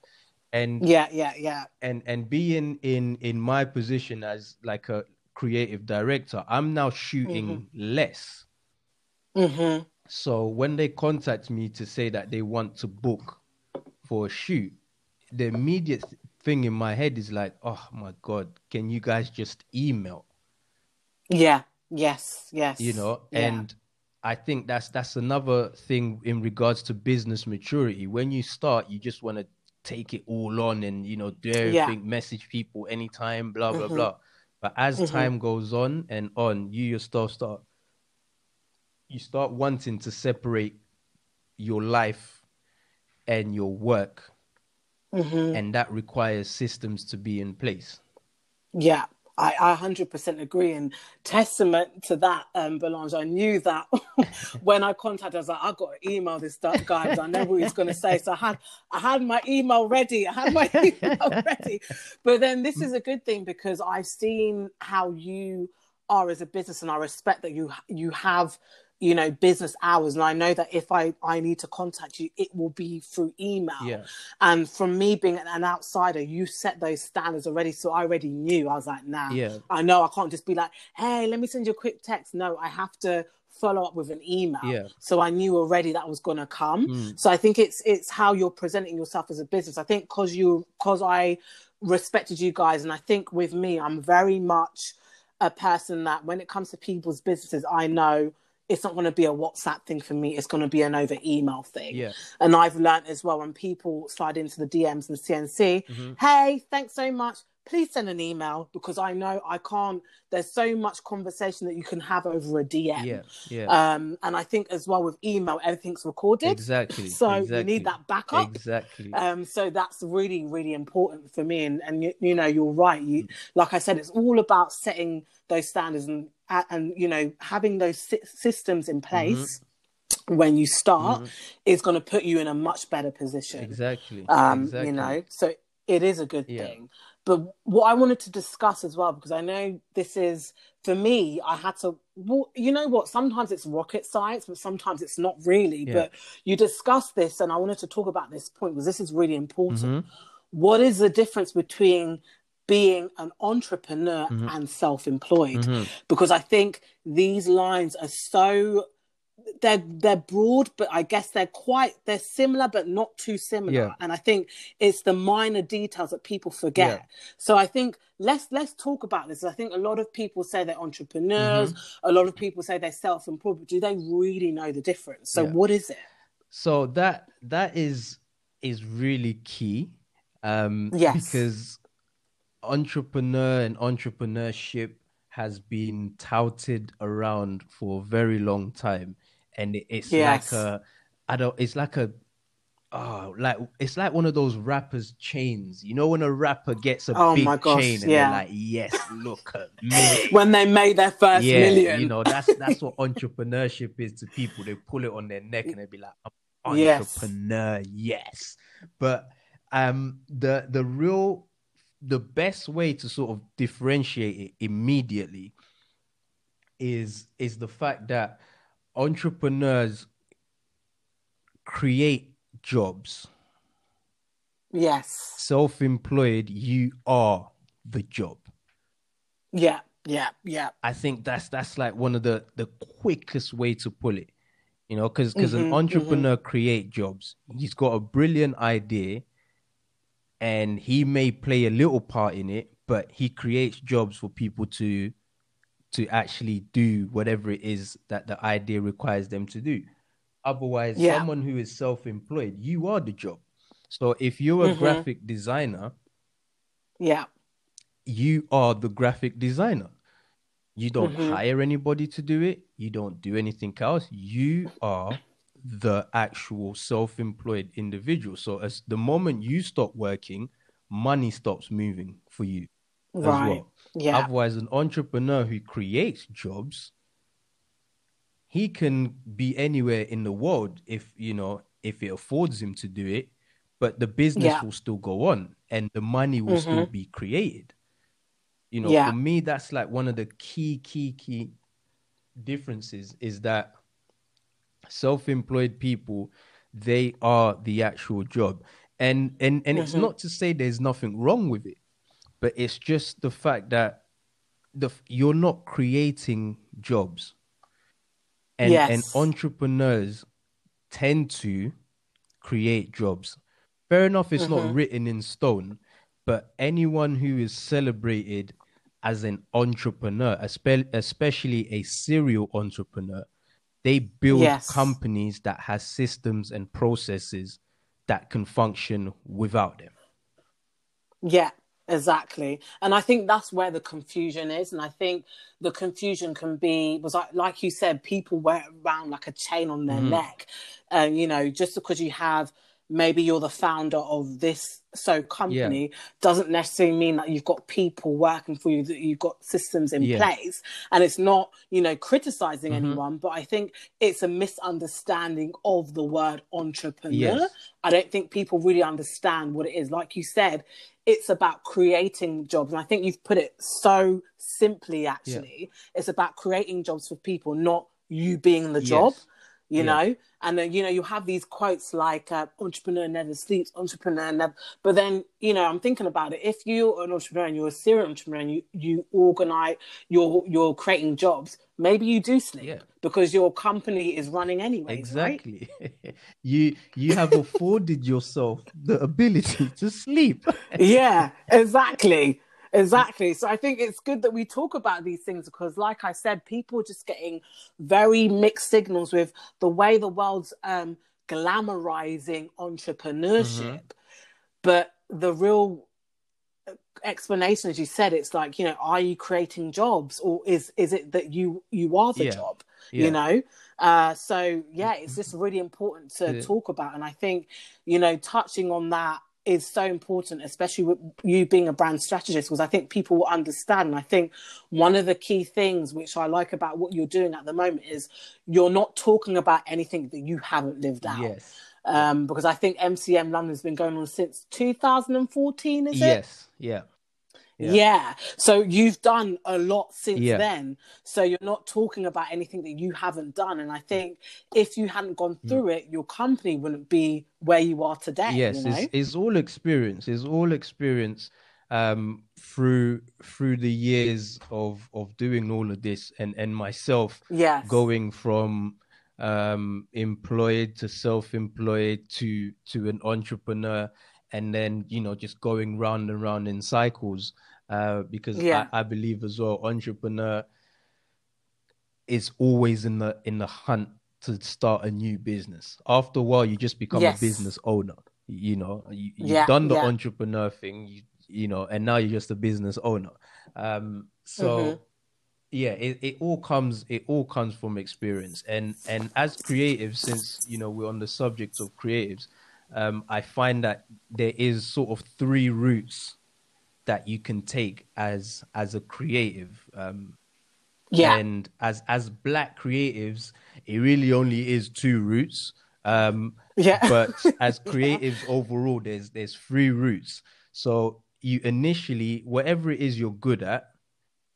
Speaker 2: and
Speaker 1: yeah yeah yeah
Speaker 2: and and being in in my position as like a creative director i'm now shooting less
Speaker 1: mm-hmm.
Speaker 2: So when they contact me to say that they want to book for a shoot the immediate thing in my head is like oh my god can you guys just email?
Speaker 1: Yeah. Yes. Yes.
Speaker 2: You know
Speaker 1: Yeah.
Speaker 2: and i think that's that's another thing in regards to business maturity. When you start you just want to take it all on and you know do everything message people anytime blah blah mm-hmm. blah. But as mm-hmm. time goes on and on you yourself start you start wanting to separate your life and your work and that requires systems to be in place
Speaker 1: Yeah, I, I 100% agree. And testament to that, um, Belange, I knew that when I contacted, I was like, I got to email this guy I know what he's going to say. So I had, I had my email ready. I had my email ready. But then this is a good thing because I've seen how you are as a business, and I respect that you you have you know business hours and i know that if i i need to contact you it will be through email.
Speaker 2: Yeah.
Speaker 1: and from me being an outsider you set those standards already so i already knew. I was like nah
Speaker 2: Yeah.
Speaker 1: i know i can't just be like hey let me send you a quick text. No i have to follow up with an email.
Speaker 2: Yeah.
Speaker 1: so i knew already that was going to come hmm. so i think it's it's how you're presenting yourself as a business. I think because you because i respected you guys and i think with me i'm very much a person that when it comes to people's businesses i know it's not going to be a WhatsApp thing for me. It's going to be an over email thing.
Speaker 2: Yeah.
Speaker 1: And I've learned as well when people slide into the DMs and CNC,
Speaker 2: Mm-hmm.
Speaker 1: hey, thanks so much. Please send an email because I know I can't. There's so much conversation that you can have over a DM.
Speaker 2: Yeah. Yeah.
Speaker 1: Um, and I think as well with email, everything's recorded.
Speaker 2: exactly.
Speaker 1: So you need that backup.
Speaker 2: Exactly.
Speaker 1: Um, so that's really, really important for me. And, and you, you know, you're right. You, like I said, it's all about setting those standards and, and you know, having those sy- systems in place when you start is going to put you in a much better position.
Speaker 2: exactly.
Speaker 1: Um,
Speaker 2: exactly.
Speaker 1: you know, so it is a good
Speaker 2: Yeah.
Speaker 1: thing. But what I wanted to discuss as well, because I know this is for me, I had to. Well, you know what? Sometimes it's rocket science, but sometimes it's not really.
Speaker 2: Yeah.
Speaker 1: But you discussed this, and I wanted to talk about this point because this is really important.
Speaker 2: Mm-hmm.
Speaker 1: What is the difference between being an entrepreneur
Speaker 2: Mm-hmm.
Speaker 1: and self-employed? Because I think these lines are so they're they're broad, but I guess they're quite they're similar, but not too similar.
Speaker 2: Yeah.
Speaker 1: And I think it's the minor details that people forget.
Speaker 2: Yeah.
Speaker 1: So I think let's let's talk about this. I think a lot of people say they're entrepreneurs,
Speaker 2: Mm-hmm.
Speaker 1: a lot of people say they're self-employed, but do they really know the difference? So
Speaker 2: Yeah.
Speaker 1: what is it?
Speaker 2: so that that is is really key um
Speaker 1: Yes.
Speaker 2: because entrepreneur and entrepreneurship has been touted around for a very long time and it's
Speaker 1: Yes.
Speaker 2: like a i don't it's like a oh, like it's like one of those rappers' chains. You know when a rapper gets a
Speaker 1: Oh
Speaker 2: big
Speaker 1: gosh,
Speaker 2: chain and
Speaker 1: yeah.
Speaker 2: they're like, "Yes, look at me."
Speaker 1: when they made their first
Speaker 2: yeah,
Speaker 1: million.
Speaker 2: you know that's that's what entrepreneurship is to people. They pull it on their neck and they be like, "I'm
Speaker 1: Yes.
Speaker 2: entrepreneur." Yes, but um, the the real the best way to sort of differentiate it immediately is is the fact that entrepreneurs create jobs
Speaker 1: yes.
Speaker 2: self-employed you are the job
Speaker 1: Yeah. Yeah. Yeah.
Speaker 2: i think that's that's like one of the the quickest way to pull it you know because because
Speaker 1: Mhm,
Speaker 2: an entrepreneur create jobs he's got a brilliant idea and he may play a little part in it but he creates jobs for people to to actually do whatever it is that the idea requires them to do otherwise
Speaker 1: Yeah.
Speaker 2: someone who is self-employed you are the job so if you're a
Speaker 1: Mhm.
Speaker 2: graphic designer
Speaker 1: Yeah.
Speaker 2: you are the graphic designer. You don't
Speaker 1: Mhm.
Speaker 2: hire anybody to do it. You don't do anything else. You are the actual self-employed individual. So as the moment you stop working, money stops moving for you as
Speaker 1: Right.
Speaker 2: well.
Speaker 1: Yeah.
Speaker 2: Otherwise, an entrepreneur who creates jobs, he can be anywhere in the world if you know if it affords him to do it, but the business
Speaker 1: Yeah.
Speaker 2: will still go on and the money will still mm-hmm. be created. You know,
Speaker 1: Yeah.
Speaker 2: for me, that's like one of the key, key, key differences is that self-employed people, they are the actual job. And and and it's
Speaker 1: Mhm.
Speaker 2: not to say there's nothing wrong with it, but it's just the fact that the you're not creating jobs. And and entrepreneurs tend to create jobs. Fair enough, it's not
Speaker 1: Mhm.
Speaker 2: written in stone, but anyone who is celebrated as an entrepreneur, espe- especially a serial entrepreneur, they build
Speaker 1: Yes.
Speaker 2: companies that has systems and processes that can function without them.
Speaker 1: Yeah, exactly. And I think that's where the confusion is. And I think the confusion can be was like like you said, people wear around like a chain on their
Speaker 2: Mhm.
Speaker 1: neck. And you know, just because you have maybe you're the founder of this so company doesn't necessarily mean that you've got people working for you that you've got systems in
Speaker 2: Yeah.
Speaker 1: place and it's not you know criticizing
Speaker 2: Mhm.
Speaker 1: anyone but i think it's a misunderstanding of the word entrepreneur
Speaker 2: Yes.
Speaker 1: I don't think people really understand what it is. Like you said, it's about creating jobs. And I think you've put it so simply, actually. It's about creating jobs for people, not you being the job,
Speaker 2: Yes.
Speaker 1: You
Speaker 2: Yes.
Speaker 1: know? And then, you know, you have these quotes like uh, entrepreneur never sleeps, entrepreneur never. But then, you know, I'm thinking about it. If you're an entrepreneur and you're a serial entrepreneur and you, you organize, you're, you're creating jobs, maybe you do sleep
Speaker 2: Yeah.
Speaker 1: because your company is running anyway. Right?
Speaker 2: Exactly. you you have afforded yourself the ability to sleep.
Speaker 1: yeah, exactly. Exactly. So I think it's good that we talk about these things because, like I said, people are just getting very mixed signals with the way the world's um, glamorizing entrepreneurship. But the real explanation, as you said, it's like, you know, are you creating jobs or is is it that you you are the
Speaker 2: Yeah.
Speaker 1: job?
Speaker 2: Yeah.
Speaker 1: you know uh so yeah it's just really important to
Speaker 2: Yeah.
Speaker 1: talk about and i think you know touching on that is so important especially with you being a brand strategist because i think people will understand and i think one of the key things which i like about what you're doing at the moment is you're not talking about anything that you haven't lived out
Speaker 2: Yes.
Speaker 1: um because i think mcm london's been going on since 2014 is it
Speaker 2: Yes. Yeah. Yeah.
Speaker 1: yeah. So you've done a lot since
Speaker 2: Yeah.
Speaker 1: then. So you're not talking about anything that you haven't done. And I think if you hadn't gone through it, your company wouldn't be where you are today.
Speaker 2: yes
Speaker 1: You know?
Speaker 2: it's, it's all experience it's all experience um through through the years of of doing all of this and and myself
Speaker 1: yes.
Speaker 2: going from um employed to self-employed to to an entrepreneur and then you know just going round and round in cycles uh because
Speaker 1: Yeah.
Speaker 2: I, I believe as well entrepreneur is always in the in the hunt to start a new business after a while you just become
Speaker 1: Yes.
Speaker 2: a business owner you know you, you've
Speaker 1: Yeah,
Speaker 2: done the
Speaker 1: yeah.
Speaker 2: entrepreneur thing you, you know and now you're just a business owner um so
Speaker 1: Mhm.
Speaker 2: yeah it, it all comes it all comes from experience and and as creatives since you know we're on the subject of creatives um, I find that there is sort of three routes that you can take as as a creative. Um,
Speaker 1: Yeah.
Speaker 2: and as as black creatives, it really only is two routes. Um,
Speaker 1: Yeah.
Speaker 2: but as creatives overall, there's there's three routes. So you initially, whatever it is you're good at,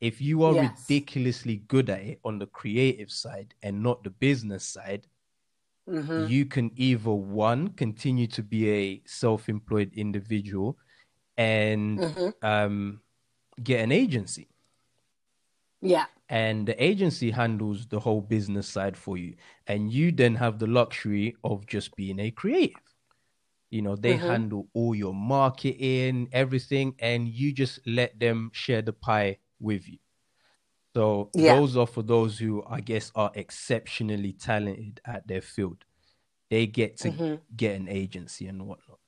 Speaker 2: if you are
Speaker 1: Yes.
Speaker 2: ridiculously good at it on the creative side and not the business side,
Speaker 1: Mhm.
Speaker 2: you can either one continue to be a self-employed individual and
Speaker 1: Mhm.
Speaker 2: um, get an agency
Speaker 1: Yeah.
Speaker 2: and the agency handles the whole business side for you and you then have the luxury of just being a creative you know they
Speaker 1: Mhm.
Speaker 2: handle all your marketing everything and you just let them share the pie with you so
Speaker 1: Yeah.
Speaker 2: those are for those who i guess are exceptionally talented at their field they get to
Speaker 1: Mhm.
Speaker 2: get an agency and whatnot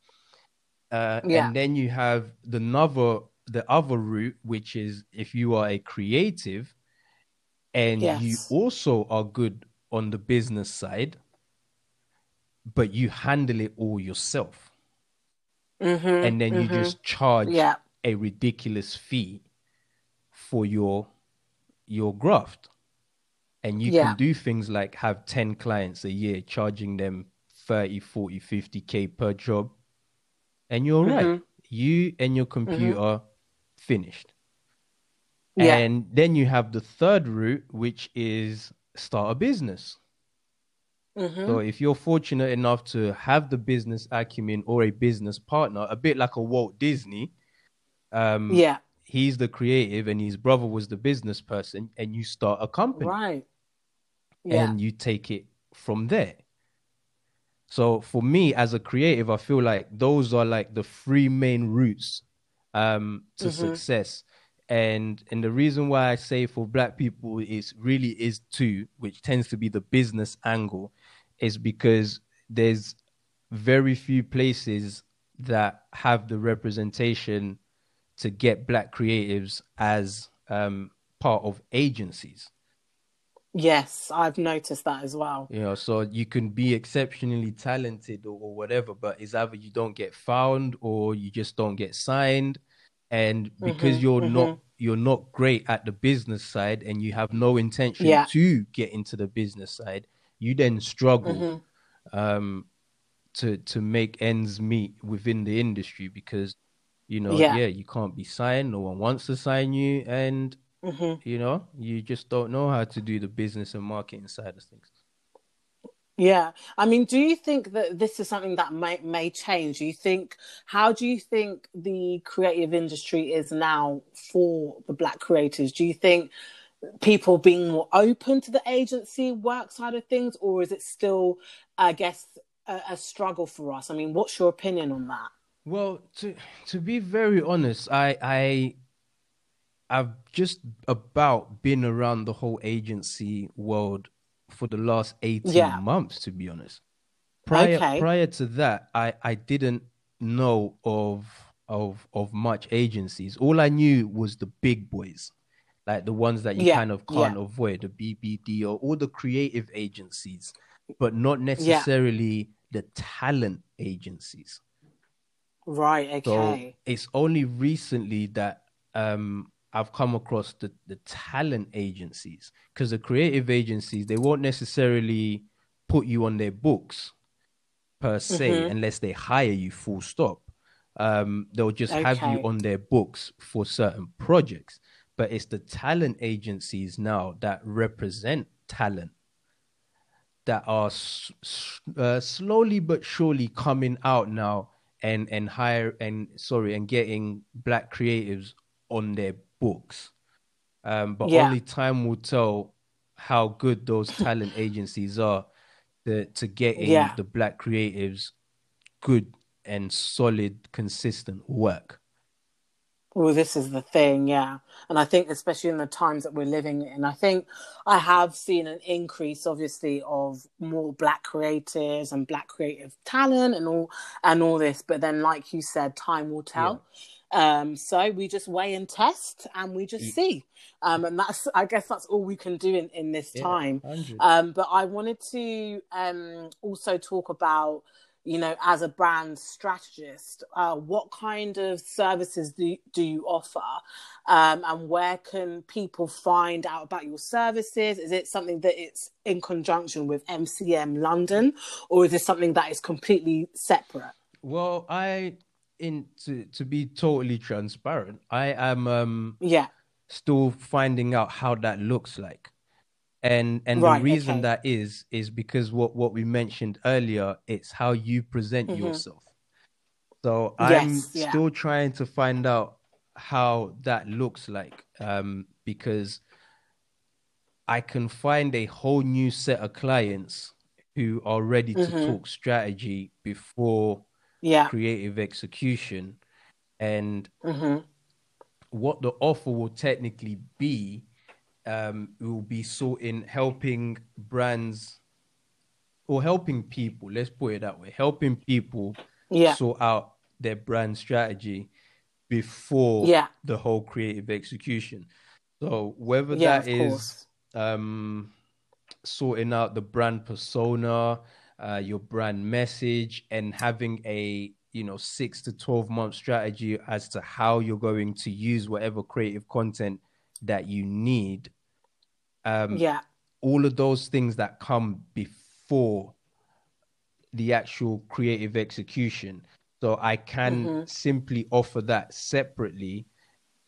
Speaker 2: uh,
Speaker 1: Yeah.
Speaker 2: and then you have the other the other route which is if you are a creative and you also are good on the business side but you handle it all yourself
Speaker 1: Mhm.
Speaker 2: and then you
Speaker 1: Mhm.
Speaker 2: just charge
Speaker 1: Yeah.
Speaker 2: a ridiculous fee for your your graft and you
Speaker 1: Yeah.
Speaker 2: can do things like have 10 clients a year charging them 30 40 50k per job and you're right
Speaker 1: Mhm.
Speaker 2: you and your computer finished
Speaker 1: Yeah.
Speaker 2: and then you have the third route which is start a business
Speaker 1: Mhm.
Speaker 2: so if you're fortunate enough to have the business acumen or a business partner, a bit like a Walt Disney, um,
Speaker 1: Yeah.
Speaker 2: He's the creative and his brother was the business person, and you start a company
Speaker 1: Right. Yeah.
Speaker 2: and you take it from there. So for me as a creative, I feel like those are like the three main routes um, to
Speaker 1: Mhm.
Speaker 2: success. And and the reason why I say for black people is really is two, which tends to be the business angle, is because there's very few places that have the representation to get black creatives as um, part of agencies.
Speaker 1: Yes, I've noticed that as well.
Speaker 2: You know, so you can be exceptionally talented or, or whatever, but it's either you don't get found or you just don't get signed. And because
Speaker 1: Mhm,
Speaker 2: you're
Speaker 1: mhm.
Speaker 2: not you're not great at the business side and you have no intention
Speaker 1: Yeah.
Speaker 2: to get into the business side, you then struggle
Speaker 1: Mhm.
Speaker 2: um to to make ends meet within the industry because you know,
Speaker 1: Yeah.
Speaker 2: yeah, you can't be signed, no one wants to sign you and
Speaker 1: Mhm.
Speaker 2: you know, you just don't know how to do the business and marketing side of things.
Speaker 1: Yeah, I mean, do you think that this is something that may may change? Do you think how do you think the creative industry is now for the black creators? Do you think people being more open to the agency work side of things, or is it still, I guess, a, a struggle for us? I mean, what's your opinion on that?
Speaker 2: Well, to to be very honest, I I I've just about been around the whole agency world for the last 18
Speaker 1: Yeah.
Speaker 2: months to be honest. Prior
Speaker 1: Okay.
Speaker 2: prior to that, I I didn't know of of of much agencies. All I knew was the big boys. Like the ones that you
Speaker 1: Yeah,
Speaker 2: kind of can't
Speaker 1: yeah.
Speaker 2: avoid, the BBD or all the creative agencies, but not necessarily the talent agencies.
Speaker 1: Right.
Speaker 2: So
Speaker 1: Okay.
Speaker 2: it's only recently that um, I've come across the, the talent agencies because the creative agencies they won't necessarily put you on their books per se
Speaker 1: Mhm.
Speaker 2: unless they hire you full stop. Um, they'll just have you on their books for certain projects, but it's the talent agencies now that represent talent that are uh, slowly but surely coming out now and and hire and sorry and getting black creatives on their books um but
Speaker 1: Yeah.
Speaker 2: only time will tell how good those talent agencies are to to getting
Speaker 1: Yeah.
Speaker 2: the black creatives good and solid consistent work
Speaker 1: Well, this is the thing, yeah. And I think, especially in the times that we're living in, I think I have seen an increase, obviously, of more black creators and black creative talent and all and all this. But then, like you said, time will tell. Um, so we just weigh and test, and we just
Speaker 2: Ye-
Speaker 1: see. Um, and that's, I guess, that's all we can do in in this
Speaker 2: Yeah,
Speaker 1: time. Um, but I wanted to um, also talk about you know, as a brand strategist, uh, what kind of services do, do you offer? Um, and where can people find out about your services? Is it something that it's in conjunction with MCM London, or is this something that is completely separate?
Speaker 2: Well, I, in to, to be totally transparent, I am um
Speaker 1: yeah
Speaker 2: still finding out how that looks like and and
Speaker 1: Right,
Speaker 2: the reason
Speaker 1: okay.
Speaker 2: that is is because what what we mentioned earlier it's how you present
Speaker 1: Mhm.
Speaker 2: yourself so i'm
Speaker 1: yeah.
Speaker 2: still trying to find out how that looks like um because i can find a whole new set of clients who are ready to
Speaker 1: Mhm.
Speaker 2: talk strategy before
Speaker 1: yeah
Speaker 2: creative execution and
Speaker 1: hmm
Speaker 2: what the offer will technically be um will be sorting helping brands or helping people let's put it that way helping people
Speaker 1: yeah.
Speaker 2: sort out their brand strategy before
Speaker 1: Yeah.
Speaker 2: the whole creative execution. So whether
Speaker 1: yeah
Speaker 2: that is um sorting out the brand persona uh your brand message and having a you know 6 to 12 month strategy as to how you're going to use whatever creative content that you need um
Speaker 1: yeah
Speaker 2: all of those things that come before the actual creative execution so i can
Speaker 1: Mhm.
Speaker 2: simply offer that separately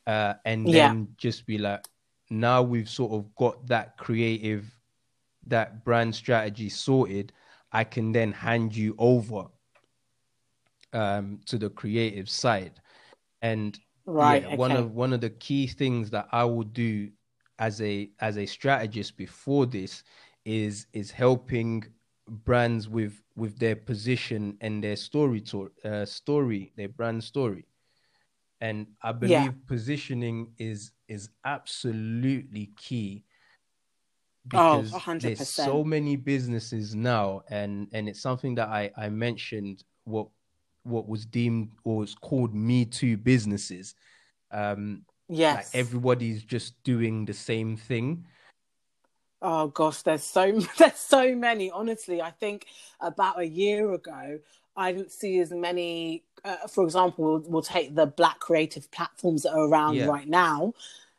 Speaker 2: uh, and
Speaker 1: Yeah.
Speaker 2: then just be like now we've sort of got that creative that brand strategy sorted i can then hand you over um, to the creative side and
Speaker 1: right
Speaker 2: yeah, one of one of the key things that I will do as a as a strategist before this is is helping brands with with their position and their story to uh, story their brand story. And I believe
Speaker 1: Yeah.
Speaker 2: positioning is is absolutely key
Speaker 1: Oh,
Speaker 2: because
Speaker 1: a hundred
Speaker 2: there's so many businesses now and and it's something that I I mentioned what what was deemed or was called me too businesses um
Speaker 1: yes
Speaker 2: like everybody's just doing the same thing
Speaker 1: Oh gosh, there's so there's so many. Honestly, I think about a year ago, I didn't see as many. Uh, for example, we'll, we'll take the black creative platforms that are around
Speaker 2: Yeah.
Speaker 1: right now.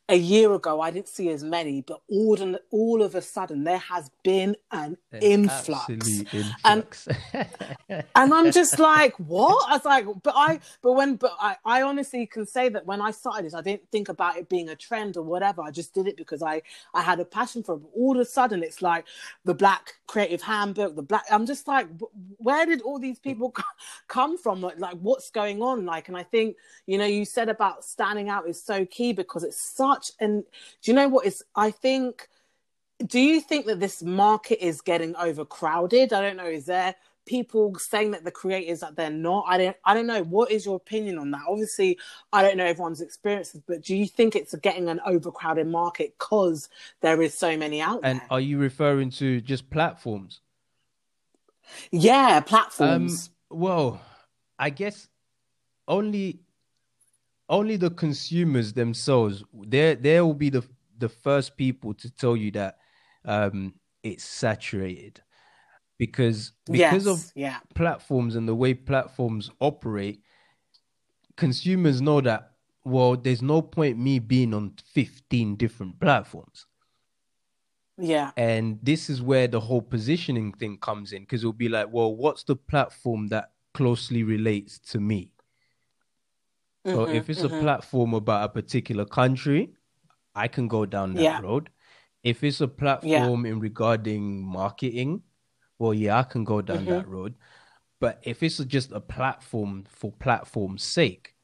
Speaker 1: A year ago, I didn't see as many, but all of, all of a sudden, there has been an
Speaker 2: An
Speaker 1: influx.
Speaker 2: absolute
Speaker 1: And-
Speaker 2: influx.
Speaker 1: and I'm just like, what? I was like, but I, but when, but I, I honestly can say that when I started this, I didn't think about it being a trend or whatever. I just did it because I, I had a passion for it. But all of a sudden, it's like the Black Creative Handbook, the Black. I'm just like, where did all these people come from? Like, like, what's going on? Like, and I think, you know, you said about standing out is so key because it's such. And do you know what is? I think do you think that this market is getting overcrowded? I don't know. Is there people saying that the creators that they're not? I don't. I don't know. What is your opinion on that? Obviously, I don't know everyone's experiences, but do you think it's getting an overcrowded market because there is so many out
Speaker 2: and
Speaker 1: there?
Speaker 2: are you referring to just platforms
Speaker 1: yeah,
Speaker 2: um
Speaker 1: platforms.
Speaker 2: well i guess only only the consumers themselves they they will be the the first people to tell you that um it's saturated because because
Speaker 1: yes.
Speaker 2: of
Speaker 1: yeah.
Speaker 2: platforms and the way platforms operate consumers know that well there's no point me being on 15 different platforms
Speaker 1: Yeah.
Speaker 2: and this is where the whole positioning thing comes in because it'll be like well what's the platform that closely relates to me so
Speaker 1: Mhm,
Speaker 2: if it's a
Speaker 1: mhm.
Speaker 2: platform about a particular country i can go down that
Speaker 1: Yeah.
Speaker 2: road if it's a platform in regarding marketing well yeah i can go down
Speaker 1: Mhm.
Speaker 2: that road but if it's just a platform for platform's sake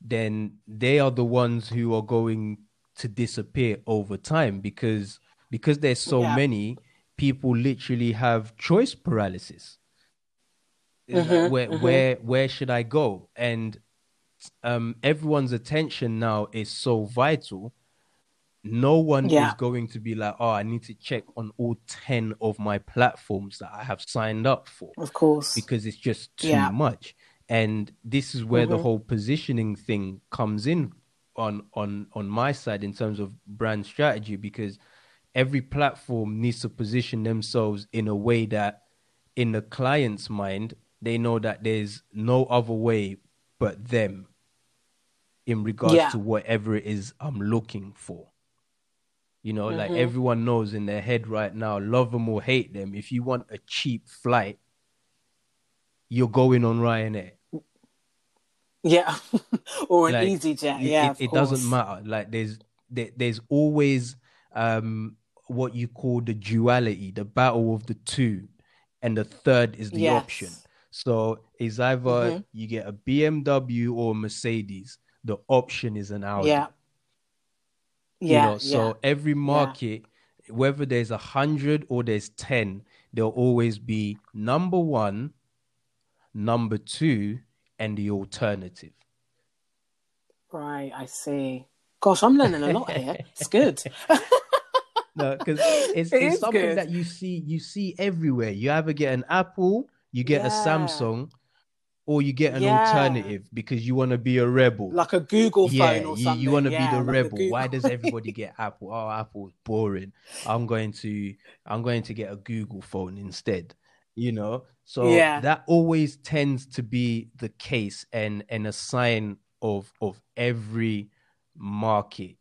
Speaker 2: then they are the ones who are going to disappear over time because because there's so
Speaker 1: Yeah.
Speaker 2: many people literally have choice paralysis It's like, where
Speaker 1: mhm.
Speaker 2: where where should i go and um everyone's attention now is so vital no one
Speaker 1: Yeah.
Speaker 2: is going to be like oh i need to check on all 10 of my platforms that i have signed up for
Speaker 1: Of course.
Speaker 2: because it's just too
Speaker 1: Yeah.
Speaker 2: much and this is where the
Speaker 1: Mhm.
Speaker 2: whole positioning thing comes in on on on my side in terms of brand strategy because every platform needs to position themselves in a way that in the client's mind they know that there's no other way but them in regards
Speaker 1: Yeah.
Speaker 2: to whatever it is I'm looking for. You know, like
Speaker 1: Mhm.
Speaker 2: everyone knows in their head right now, love them or hate them. If you want a cheap flight, you're going on Ryanair.
Speaker 1: Yeah. or an
Speaker 2: Like, easyJet.
Speaker 1: Yeah.
Speaker 2: it, it doesn't matter. Like there's there, there's always um what you call the duality, the battle of the two, and the third is the
Speaker 1: Yes.
Speaker 2: option. So it's either
Speaker 1: Mhm.
Speaker 2: you get a BMW or a Mercedes. The option is an Audi.
Speaker 1: Yeah.
Speaker 2: You
Speaker 1: Yeah.
Speaker 2: know, so
Speaker 1: yeah.
Speaker 2: every market, whether there's a hundred or there's ten, there'll always be number one, number two, and the alternative.
Speaker 1: Right. I see. Gosh, I'm learning a lot here. It's good.
Speaker 2: No, because it's,
Speaker 1: It
Speaker 2: it's something
Speaker 1: good.
Speaker 2: that you see you see everywhere. You either get an Apple, you get a Samsung, or you get an
Speaker 1: Yeah.
Speaker 2: alternative because you want to be a rebel.
Speaker 1: like a Google phone
Speaker 2: yeah,
Speaker 1: or
Speaker 2: you,
Speaker 1: something.
Speaker 2: you want to
Speaker 1: Yeah,
Speaker 2: be the
Speaker 1: like
Speaker 2: rebel. Why does everybody get Apple? Oh, Apple's boring. I'm going to I'm going to get a Google phone instead. You know, so
Speaker 1: Yeah.
Speaker 2: that always tends to be the case and and a sign of of every market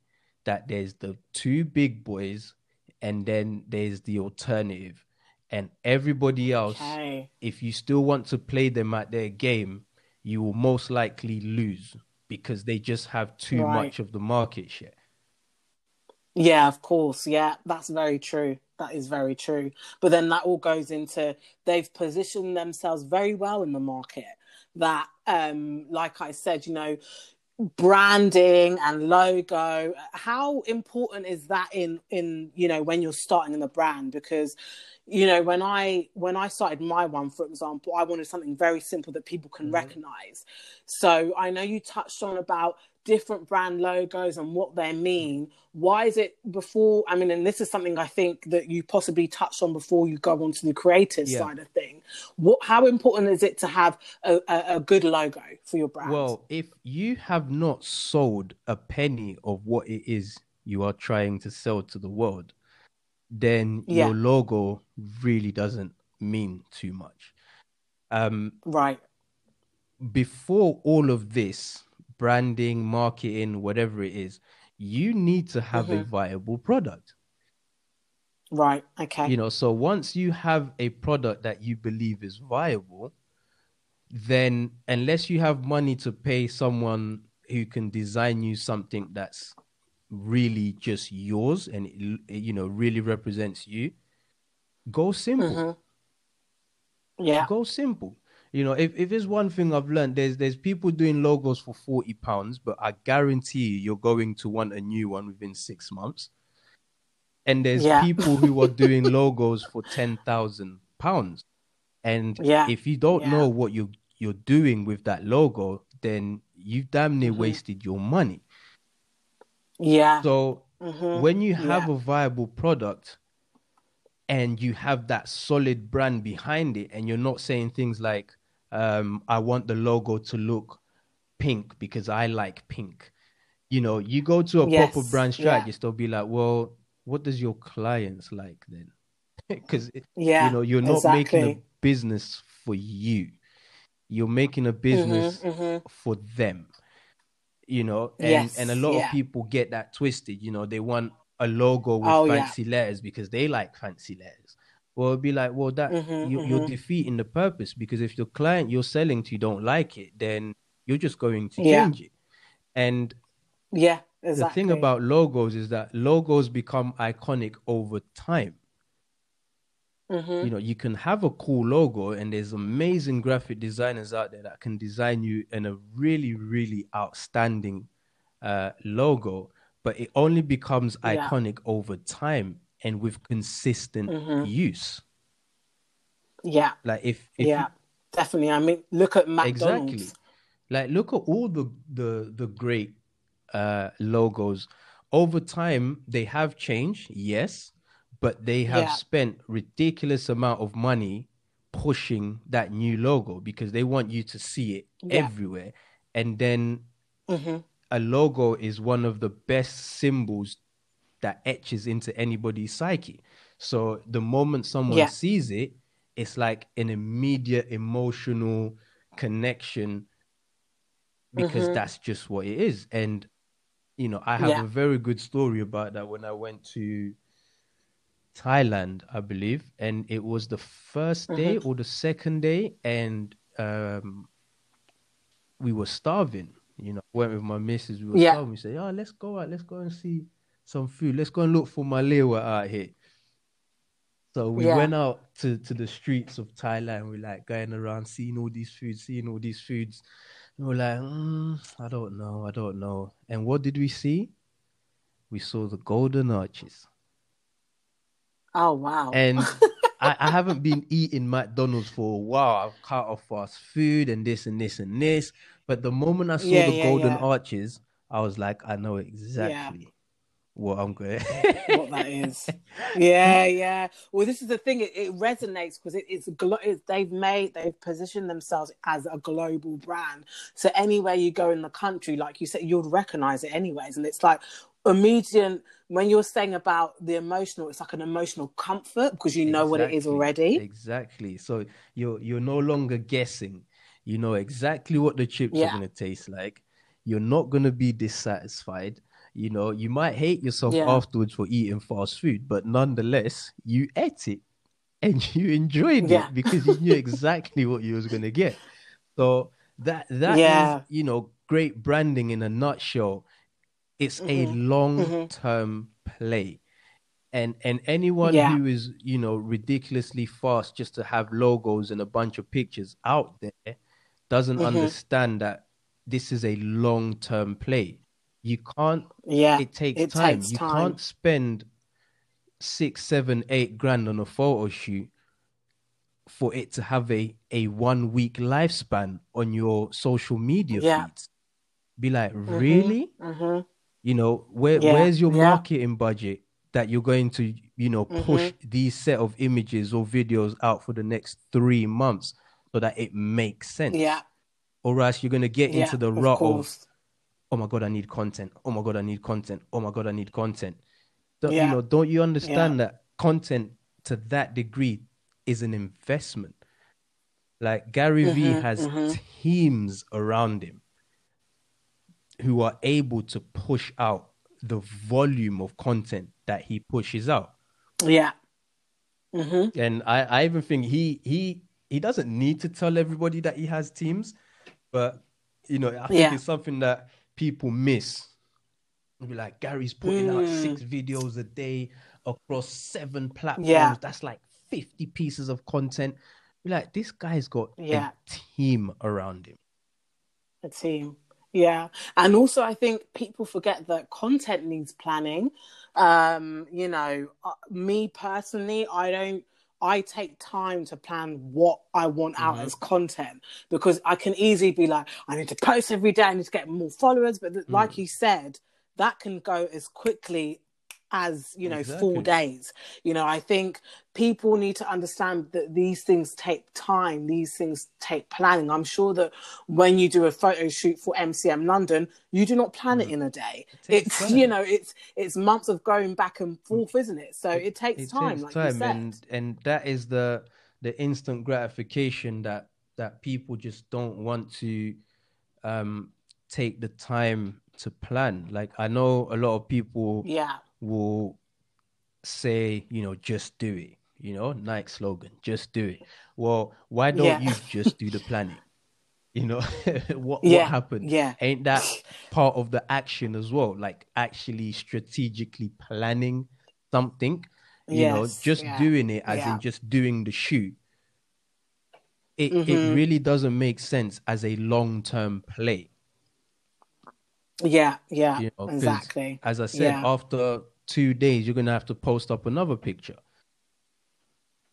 Speaker 2: that there's the two big boys and then there's the alternative and everybody else
Speaker 1: Okay.
Speaker 2: if you still want to play them at their game, you will most likely lose because they just have too
Speaker 1: Right.
Speaker 2: much of the market share.
Speaker 1: Yeah, of course. Yeah, that's very true. That is very true. But then that all goes into they've positioned themselves very well in the market. That, um, like I said, you know, branding and logo. How important is that in in you know when you're starting in the brand? Because you know when I when I started my one, for example, I wanted something very simple that people can
Speaker 2: Mhm.
Speaker 1: recognize. So I know you touched on about different brand logos and what they mean. Why is it before? I mean, and this is something I think that you possibly touched on before you go on to the creative
Speaker 2: Yeah.
Speaker 1: side of thing. What? How important is it to have a, a, a good logo for your brand?
Speaker 2: Well, if you have not sold a penny of what it is you are trying to sell to the world, then
Speaker 1: Yeah.
Speaker 2: your logo really doesn't mean too much. Um,
Speaker 1: right.
Speaker 2: before all of this branding, marketing, whatever it is, you need to have a
Speaker 1: Mhm.
Speaker 2: viable product.
Speaker 1: Right. Okay.
Speaker 2: you know so once you have a product that you believe is viable then unless you have money to pay someone who can design you something that's really just yours and it, you know really represents you go simple
Speaker 1: Mhm. Yeah.
Speaker 2: go simple you know if, if there's one thing i've learned there's there's people doing logos for 40 pounds but i guarantee you you're going to want a new one within six months and there's
Speaker 1: Yeah.
Speaker 2: people who are doing logos for 10,000 pounds and
Speaker 1: Yeah.
Speaker 2: if you don't
Speaker 1: Yeah.
Speaker 2: know what you you're doing with that logo then you've damn near
Speaker 1: Mhm.
Speaker 2: wasted your money
Speaker 1: Yeah.
Speaker 2: so
Speaker 1: Mhm.
Speaker 2: when you have
Speaker 1: Yeah.
Speaker 2: a viable product and you have that solid brand behind it and you're not saying things like um, i want the logo to look pink because i like pink you know you go to a proper
Speaker 1: Yes,
Speaker 2: brand
Speaker 1: yeah.
Speaker 2: strategist they'll be like well what does your clients like then because
Speaker 1: yeah.
Speaker 2: you know you're not making a business for you you're making a business
Speaker 1: Mhm, mhm.
Speaker 2: for them you know and
Speaker 1: Yes,
Speaker 2: and a lot
Speaker 1: yeah.
Speaker 2: of people get that twisted you know they want a logo with
Speaker 1: Oh, yeah.
Speaker 2: fancy letters because they like fancy letters well it'd be like well that
Speaker 1: Mhm,
Speaker 2: you, you're
Speaker 1: mhm.
Speaker 2: defeating the purpose because if the client you're selling to don't like it then you're just going to
Speaker 1: Yeah.
Speaker 2: change it and
Speaker 1: Yeah. Exactly.
Speaker 2: the thing about logos is that logos become iconic over time
Speaker 1: Mhm.
Speaker 2: you know you can have a cool logo and there's amazing graphic designers out there that can design you in a really really outstanding uh, logo but it only becomes
Speaker 1: Yeah.
Speaker 2: iconic over time and with consistent
Speaker 1: Mhm.
Speaker 2: use
Speaker 1: Yeah.
Speaker 2: like if, if
Speaker 1: yeah. Definitely. I mean, look at McDonald's.
Speaker 2: exactly like look at all the the the great uh logos over time they have changed yes but they have
Speaker 1: Yeah.
Speaker 2: spent ridiculous amount of money pushing that new logo because they want you to see it
Speaker 1: Yeah.
Speaker 2: everywhere and then
Speaker 1: hmm
Speaker 2: a logo is one of the best symbols that etches into anybody's psyche so the moment someone
Speaker 1: Yeah.
Speaker 2: sees it it's like an immediate emotional connection because
Speaker 1: Mhm.
Speaker 2: that's just what it is. And you know, I have a very good story about that when I went to Thailand, I believe, and it was the 1st day
Speaker 1: Mm-hmm.
Speaker 2: or the second day, and um, we were starving. You know, went with my missus. We were
Speaker 1: Yeah.
Speaker 2: starving. We said, "Oh, let's go out. Let's go and see some food. Let's go and look for Malewa out here." So we
Speaker 1: Yeah.
Speaker 2: went out to, to the streets of Thailand. We're like going around, seeing all these foods, seeing all these foods. And we're like, mm, I don't know, I don't know. And what did we see? We saw the Golden Arches.
Speaker 1: Oh wow.
Speaker 2: And I, I haven't been eating McDonald's for a while. I've cut off fast food and this and this and this. But the moment I saw
Speaker 1: Yeah,
Speaker 2: the
Speaker 1: yeah,
Speaker 2: Golden
Speaker 1: yeah.
Speaker 2: Arches, I was like, I know exactly what I'm going.
Speaker 1: what that is. Yeah, yeah. Well, this is the thing. It, it resonates because it, it's, glo- it's they've made they've positioned themselves as a global brand. So anywhere you go in the country, like you said, you'll recognize it anyways. And it's like immediate when you're saying about the emotional, it's like an emotional comfort because you know what it is already.
Speaker 2: Exactly. So you're you're no longer guessing. You know exactly what the chips
Speaker 1: Yeah.
Speaker 2: are gonna taste like. You're not gonna be dissatisfied. You know, you might hate yourself
Speaker 1: Yeah.
Speaker 2: afterwards for eating fast food, but nonetheless, you ate it and you enjoyed
Speaker 1: Yeah.
Speaker 2: it because you knew exactly what you was gonna get. So that that is,
Speaker 1: Yeah.
Speaker 2: you know, great branding in a nutshell. It's a
Speaker 1: Mhm.
Speaker 2: long term play and and anyone
Speaker 1: Yeah.
Speaker 2: who is you know ridiculously fast just to have logos and a bunch of pictures out there doesn't
Speaker 1: Mhm.
Speaker 2: understand that this is a long term play you can't
Speaker 1: Yeah,
Speaker 2: it takes
Speaker 1: it
Speaker 2: time
Speaker 1: takes
Speaker 2: you
Speaker 1: time.
Speaker 2: can't spend six seven eight grand on a photo shoot for it to have a a one week lifespan on your social media
Speaker 1: Yeah.
Speaker 2: feeds be like really
Speaker 1: hmm
Speaker 2: you know where
Speaker 1: Yeah,
Speaker 2: where's your
Speaker 1: yeah.
Speaker 2: marketing budget that you're going to you know push these set of images or videos out for the next three months so that it makes sense?
Speaker 1: Yeah,
Speaker 2: or else you're going to get
Speaker 1: yeah.
Speaker 2: into the rut of oh my god i need content. Oh my god i need content. Oh my god i need content. Don't, you know don't you understand that content to that degree is an investment? Like gary vee
Speaker 1: Mhm,
Speaker 2: has
Speaker 1: mhm.
Speaker 2: teams around him who are able to push out the volume of content that he pushes out
Speaker 1: Yeah. hmm
Speaker 2: and i i even think he he he doesn't need to tell everybody that he has teams but you know i think
Speaker 1: Yeah.
Speaker 2: it's something that people miss be like gary's putting out
Speaker 1: Mm.
Speaker 2: six videos a day across seven platforms
Speaker 1: Yeah.
Speaker 2: that's like 50 pieces of content Be like this guy's got
Speaker 1: Yeah.
Speaker 2: a team around him
Speaker 1: a team yeah and also i think people forget that content needs planning um you know uh, me personally i don't i take time to plan what i want out
Speaker 2: Mhm.
Speaker 1: as content because i can easily be like i need to post every day i need to get more followers but th-
Speaker 2: Mm.
Speaker 1: like you said that can go as quickly as you know four days. You know i think people need to understand that these things take time these things take planning. I'm sure that when you do a photo shoot for mcm london you do not plan it in a day.
Speaker 2: Mm. takes
Speaker 1: it's
Speaker 2: time.
Speaker 1: you know it's it's months of going back and forth isn't it? So it, takes
Speaker 2: it
Speaker 1: time
Speaker 2: takes
Speaker 1: like you
Speaker 2: time
Speaker 1: said.
Speaker 2: and and that is the the instant gratification that that people just don't want to um take the time to plan. Like i know a lot of people
Speaker 1: yeah
Speaker 2: will say you know just do it you know nike slogan just do it. Well why don't
Speaker 1: Yeah.
Speaker 2: you just do the planning? You know what
Speaker 1: Yeah,
Speaker 2: what happened?
Speaker 1: yeah.
Speaker 2: ain't that part of the action as well? Like actually strategically planning something you know just
Speaker 1: yeah,
Speaker 2: doing it as in just doing the shoot it it
Speaker 1: Mhm.
Speaker 2: really doesn't make sense as a long-term play.
Speaker 1: Yeah yeah
Speaker 2: you know
Speaker 1: exactly.
Speaker 2: as i said after two days you're gonna have to post up another picture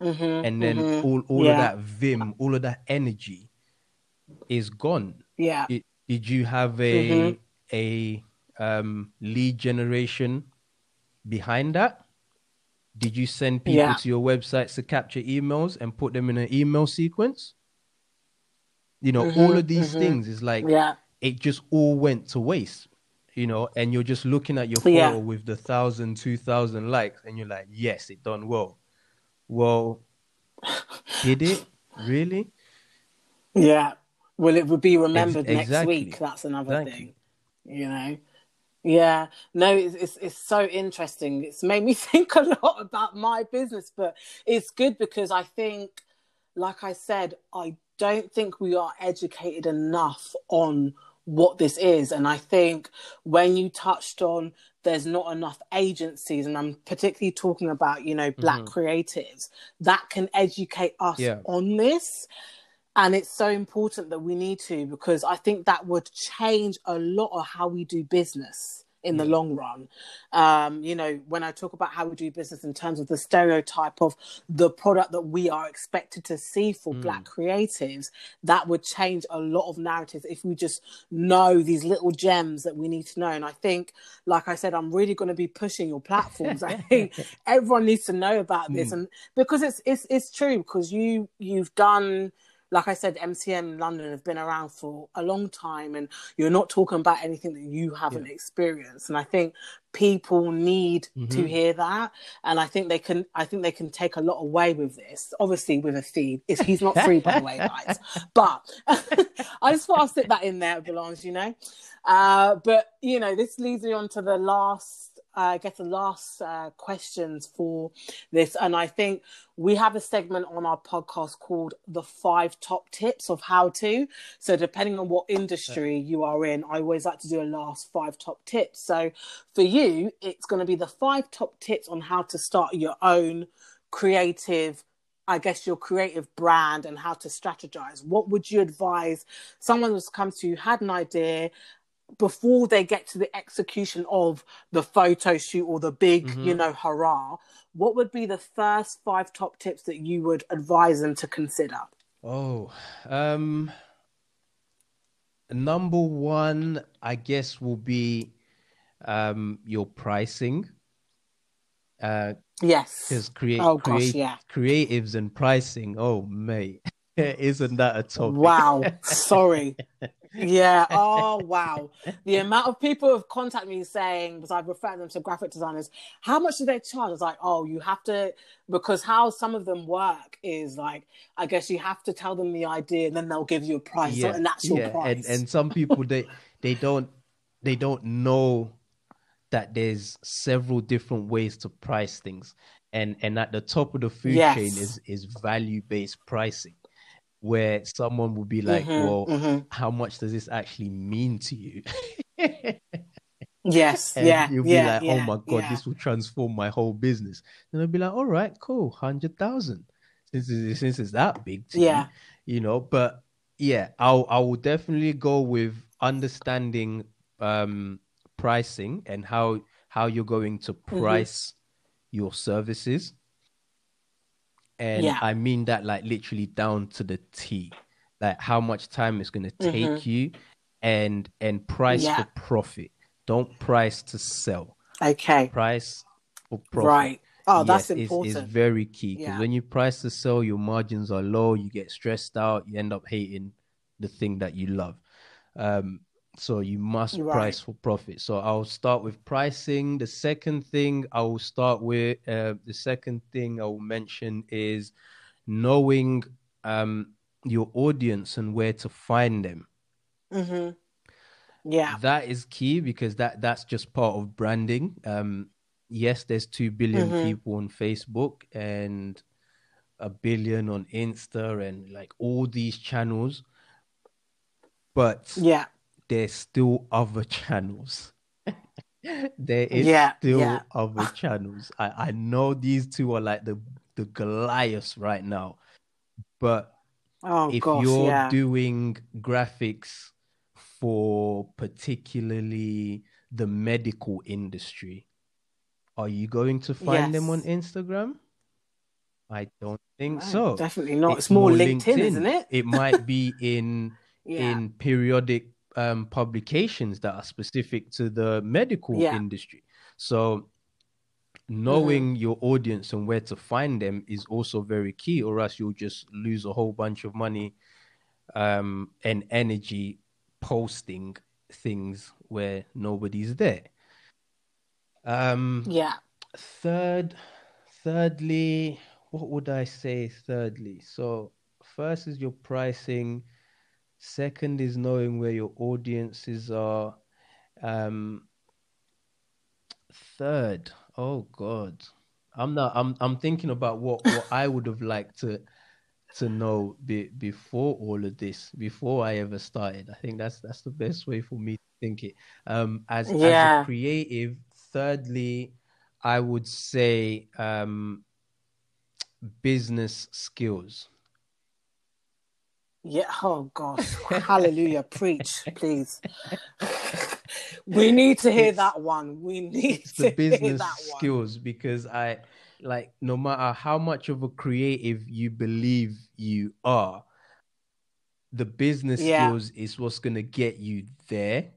Speaker 1: Mhm,
Speaker 2: and then
Speaker 1: mhm.
Speaker 2: all, all
Speaker 1: Yeah.
Speaker 2: of that vim all of that energy is gone
Speaker 1: yeah
Speaker 2: did, did you have a
Speaker 1: Mhm.
Speaker 2: a um lead generation behind that did you send people
Speaker 1: Yeah.
Speaker 2: to your websites to capture emails and put them in an email sequence you know all
Speaker 1: Mhm,
Speaker 2: of these
Speaker 1: mhm.
Speaker 2: things is like
Speaker 1: yeah
Speaker 2: it just all went to waste you know and you're just looking at your
Speaker 1: Yeah.
Speaker 2: photo with the thousand two thousand likes and you're like yes it done well well did it really?
Speaker 1: Yeah. Well, it would be remembered
Speaker 2: Ex-
Speaker 1: next week. That's another
Speaker 2: Thank
Speaker 1: thing. You. know. Yeah. No, it's, it's it's so interesting. It's made me think a lot about my business, but it's good because I think, like I said, I don't think we are educated enough on what this is. And I think when you touched on there's not enough agencies, and I'm particularly talking about, you know, black
Speaker 2: Mhm.
Speaker 1: creatives that can educate us
Speaker 2: Yeah.
Speaker 1: on this. And it's so important that we need to because I think that would change a lot of how we do business in the long run. Um, you know, when I talk about how we do business in terms of the stereotype of the product that we are expected to see for
Speaker 2: Mm.
Speaker 1: Black creatives, that would change a lot of narratives if we just know these little gems that we need to know. And I think, like I said, I'm really going to be pushing your platforms. I think everyone needs to know about this,
Speaker 2: Mm.
Speaker 1: and because it's it's it's true because you you've done like I said, MCM London have been around for a long time, and you're not talking about anything that you haven't experienced. And I think people need to
Speaker 2: Mhm.
Speaker 1: hear that, and I think they can. I think they can take a lot away with this. Obviously, with a fee, it's, he's not free, by the way, guys. But I just thought I'd slip that in there, Belange, you know. Uh, but you know, this leads me on to the last. Uh, I guess the last uh, questions for this, and I think we have a segment on our podcast called the five top tips of how to. So, depending on what industry you are in, I always like to do a last five top tips. So, for you, it's going to be the five top tips on how to start your own creative. I guess your creative brand and how to strategize. What would you advise someone who's come to you, had an idea, before they get to the execution of the photo shoot or the big,
Speaker 2: Mhm.
Speaker 1: you know, hurrah, what would be the first five top tips that you would advise them to consider?
Speaker 2: Oh, um, number one, I guess, will be um your pricing. Uh,
Speaker 1: Yes.
Speaker 2: because create
Speaker 1: Oh,
Speaker 2: create
Speaker 1: yeah.
Speaker 2: creatives and pricing. Oh, mate, isn't that a topic?
Speaker 1: Wow. Sorry. Yeah. Oh, wow. The amount of people have contacted me saying, because I've referred them to graphic designers, how much do they charge? It's like, oh, you have to, because how some of them work is like, I guess you have to tell them the idea and then they'll give you a price,
Speaker 2: yeah,
Speaker 1: an actual
Speaker 2: yeah,
Speaker 1: price.
Speaker 2: and and some people they they don't they don't know that there's several different ways to price things, and and at the top of the food
Speaker 1: Yes.
Speaker 2: chain is is value based pricing, where someone will be like,
Speaker 1: Mhm,
Speaker 2: well,
Speaker 1: mhm.
Speaker 2: how much does this actually mean to you?
Speaker 1: Yes.
Speaker 2: And
Speaker 1: yeah.
Speaker 2: you'll be
Speaker 1: yeah,
Speaker 2: like,
Speaker 1: yeah,
Speaker 2: oh my god,
Speaker 1: yeah.
Speaker 2: this will transform my whole business. And I'll be like, all right, cool, hundred thousand. Since it's, since it's that big to
Speaker 1: Yeah.
Speaker 2: you, you know. But yeah, I'll I will definitely go with understanding um pricing and how how you're going to
Speaker 1: Mm-hmm.
Speaker 2: price your services. And
Speaker 1: Yeah.
Speaker 2: I mean that like literally down to the T. Like how much time it's gonna take you and and price
Speaker 1: Mm-hmm. Yeah.
Speaker 2: for profit. Don't price to sell.
Speaker 1: Okay.
Speaker 2: Price for profit.
Speaker 1: Right. Oh, that's
Speaker 2: Yes, it's-
Speaker 1: important.
Speaker 2: It's, very key because
Speaker 1: Yeah.
Speaker 2: when you price to sell, your margins are low. You get stressed out. You end up hating the thing that you love. Um, so you must
Speaker 1: Right.
Speaker 2: price for profit. So I'll start with pricing. The second thing I will start with, uh, the second thing I will mention is knowing um, your audience and where to find them.
Speaker 1: hmm Yeah.
Speaker 2: That is key because that that's just part of branding. Um, yes, there's two billion
Speaker 1: Mhm.
Speaker 2: people on Facebook and a billion on Insta and like all these channels, but
Speaker 1: Yeah.
Speaker 2: There's still other channels. there is
Speaker 1: Yeah,
Speaker 2: still
Speaker 1: yeah.
Speaker 2: other channels. I, I know these two are like the the Goliaths right now, but
Speaker 1: Oh
Speaker 2: if
Speaker 1: gosh.
Speaker 2: you're
Speaker 1: Yeah.
Speaker 2: doing graphics for particularly the medical industry, are you going to find them on Instagram? I don't think
Speaker 1: No,
Speaker 2: so.
Speaker 1: definitely not. It's, more LinkedIn, isn't it?
Speaker 2: It might be in in periodic um, publications that are specific to the medical
Speaker 1: Yeah.
Speaker 2: industry. So knowing your audience and where to find them is also very key, or else you'll just lose a whole bunch of money um, and energy posting things where nobody's there. Um,
Speaker 1: Yeah.
Speaker 2: third, thirdly, what would I say thirdly? So first is your pricing, second is knowing where your audiences are. Um third, oh god. I'm not I'm I'm thinking about what what I would have liked to to know be, before all of this, before I ever started. I think that's that's the best way for me to think it. Um, as
Speaker 1: Yeah.
Speaker 2: as a creative, thirdly, I would say um, business skills.
Speaker 1: Yeah. Oh gosh. Hallelujah. Preach, please. we need to hear
Speaker 2: It's-
Speaker 1: that one. We need
Speaker 2: the
Speaker 1: hear
Speaker 2: business
Speaker 1: that one.
Speaker 2: skills because I like no matter how much of a creative you believe you are, the business
Speaker 1: Yeah.
Speaker 2: skills is what's gonna get you there.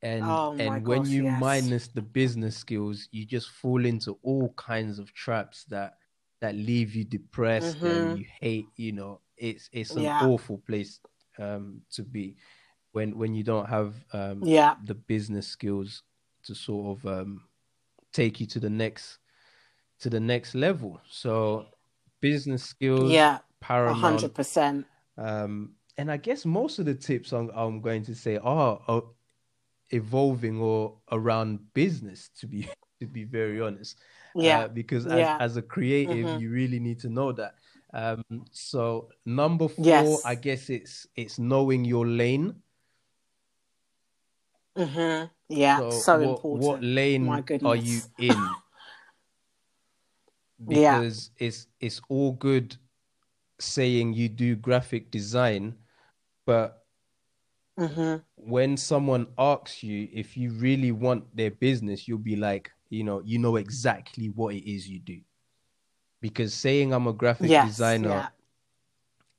Speaker 2: And
Speaker 1: Oh
Speaker 2: and when
Speaker 1: gosh,
Speaker 2: you
Speaker 1: yes.
Speaker 2: minus the business skills, you just fall into all kinds of traps that that leave you depressed and mm-hmm. you hate, you know, it's it's an
Speaker 1: Mm-hmm. Yeah.
Speaker 2: awful place um to be when when you don't have um
Speaker 1: Yeah.
Speaker 2: the business skills to sort of um take you to the next to the next level. So business skills,
Speaker 1: Yeah.
Speaker 2: Paramount.
Speaker 1: hundred percent.
Speaker 2: Um, and I guess most of the tips I'm, I'm going to say are, are evolving or around business. To be to be very honest,
Speaker 1: Yeah.
Speaker 2: Uh, because as,
Speaker 1: Yeah.
Speaker 2: as a creative,
Speaker 1: Mhm.
Speaker 2: you really need to know that. Um, so number four,
Speaker 1: Yes.
Speaker 2: I guess it's it's knowing your lane.
Speaker 1: hmm Yeah.
Speaker 2: So,
Speaker 1: So,
Speaker 2: what,
Speaker 1: important.
Speaker 2: what lane are you in?
Speaker 1: Yeah.
Speaker 2: Because it's it's all good saying you do graphic design, but
Speaker 1: hmm
Speaker 2: when someone asks you if you really want their business, you'll be like, you know, you know exactly what it is you do. Because saying I'm a graphic
Speaker 1: Yes.
Speaker 2: designer
Speaker 1: Yeah.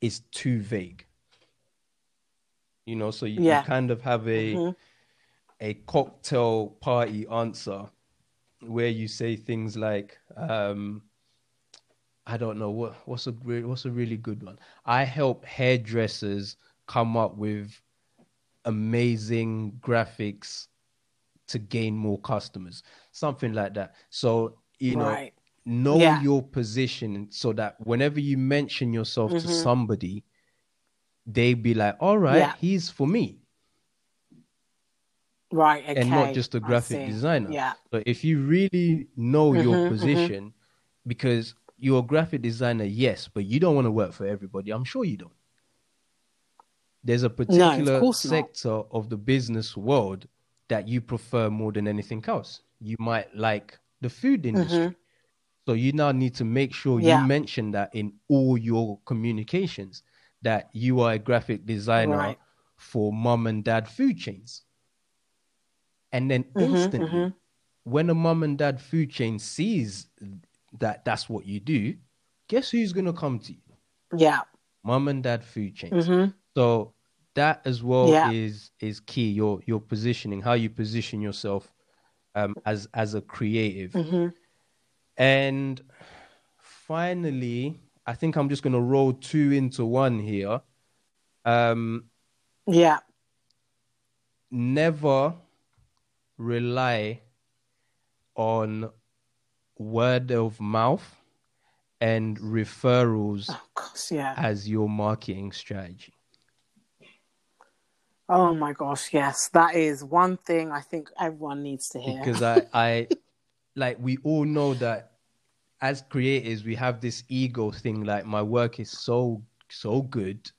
Speaker 2: is too vague. You know, so you,
Speaker 1: Yeah.
Speaker 2: you kind of have a
Speaker 1: Mhm.
Speaker 2: a cocktail party answer where you say things like, um, I don't know what what's a what's a really good one. I help hairdressers come up with amazing graphics to gain more customers, something like that. So you know,
Speaker 1: Right.
Speaker 2: Know
Speaker 1: Yeah.
Speaker 2: your position so that whenever you mention yourself to
Speaker 1: Mhm.
Speaker 2: somebody, they be like, "All right,
Speaker 1: Yeah.
Speaker 2: he's for me."
Speaker 1: Right. Okay.
Speaker 2: and not just a graphic designer.
Speaker 1: Yeah.
Speaker 2: So if you really know your
Speaker 1: Mhm, mhm.
Speaker 2: position, because you're a graphic designer, yes, but you don't want to work for everybody. I'm sure you don't. There's a particular
Speaker 1: not.
Speaker 2: sector of the business world that you prefer more than anything else. You might like the food industry. So you now need to make sure
Speaker 1: Mm-hmm. Yeah.
Speaker 2: you mention that in all your communications that you are a graphic designer
Speaker 1: Right.
Speaker 2: for mom and dad food chains. And then
Speaker 1: Mhm,
Speaker 2: instantly,
Speaker 1: mhm.
Speaker 2: when a mom and dad food chain sees that that's what you do, guess who's going to come to you?
Speaker 1: Yeah.
Speaker 2: Mom and dad food chains.
Speaker 1: hmm
Speaker 2: So that as well
Speaker 1: Yeah.
Speaker 2: is is key. Your your positioning, how you position yourself um, as as a creative.
Speaker 1: hmm
Speaker 2: And finally, I think I'm just gonna roll two into one here. Um,
Speaker 1: Yeah.
Speaker 2: never rely on word of mouth and referrals
Speaker 1: Of course. Yeah.
Speaker 2: as your marketing strategy.
Speaker 1: Oh my gosh. Yes. That is one thing I think everyone needs to hear.
Speaker 2: Because I, I like we all know that as creators we have this ego thing like my work is so so good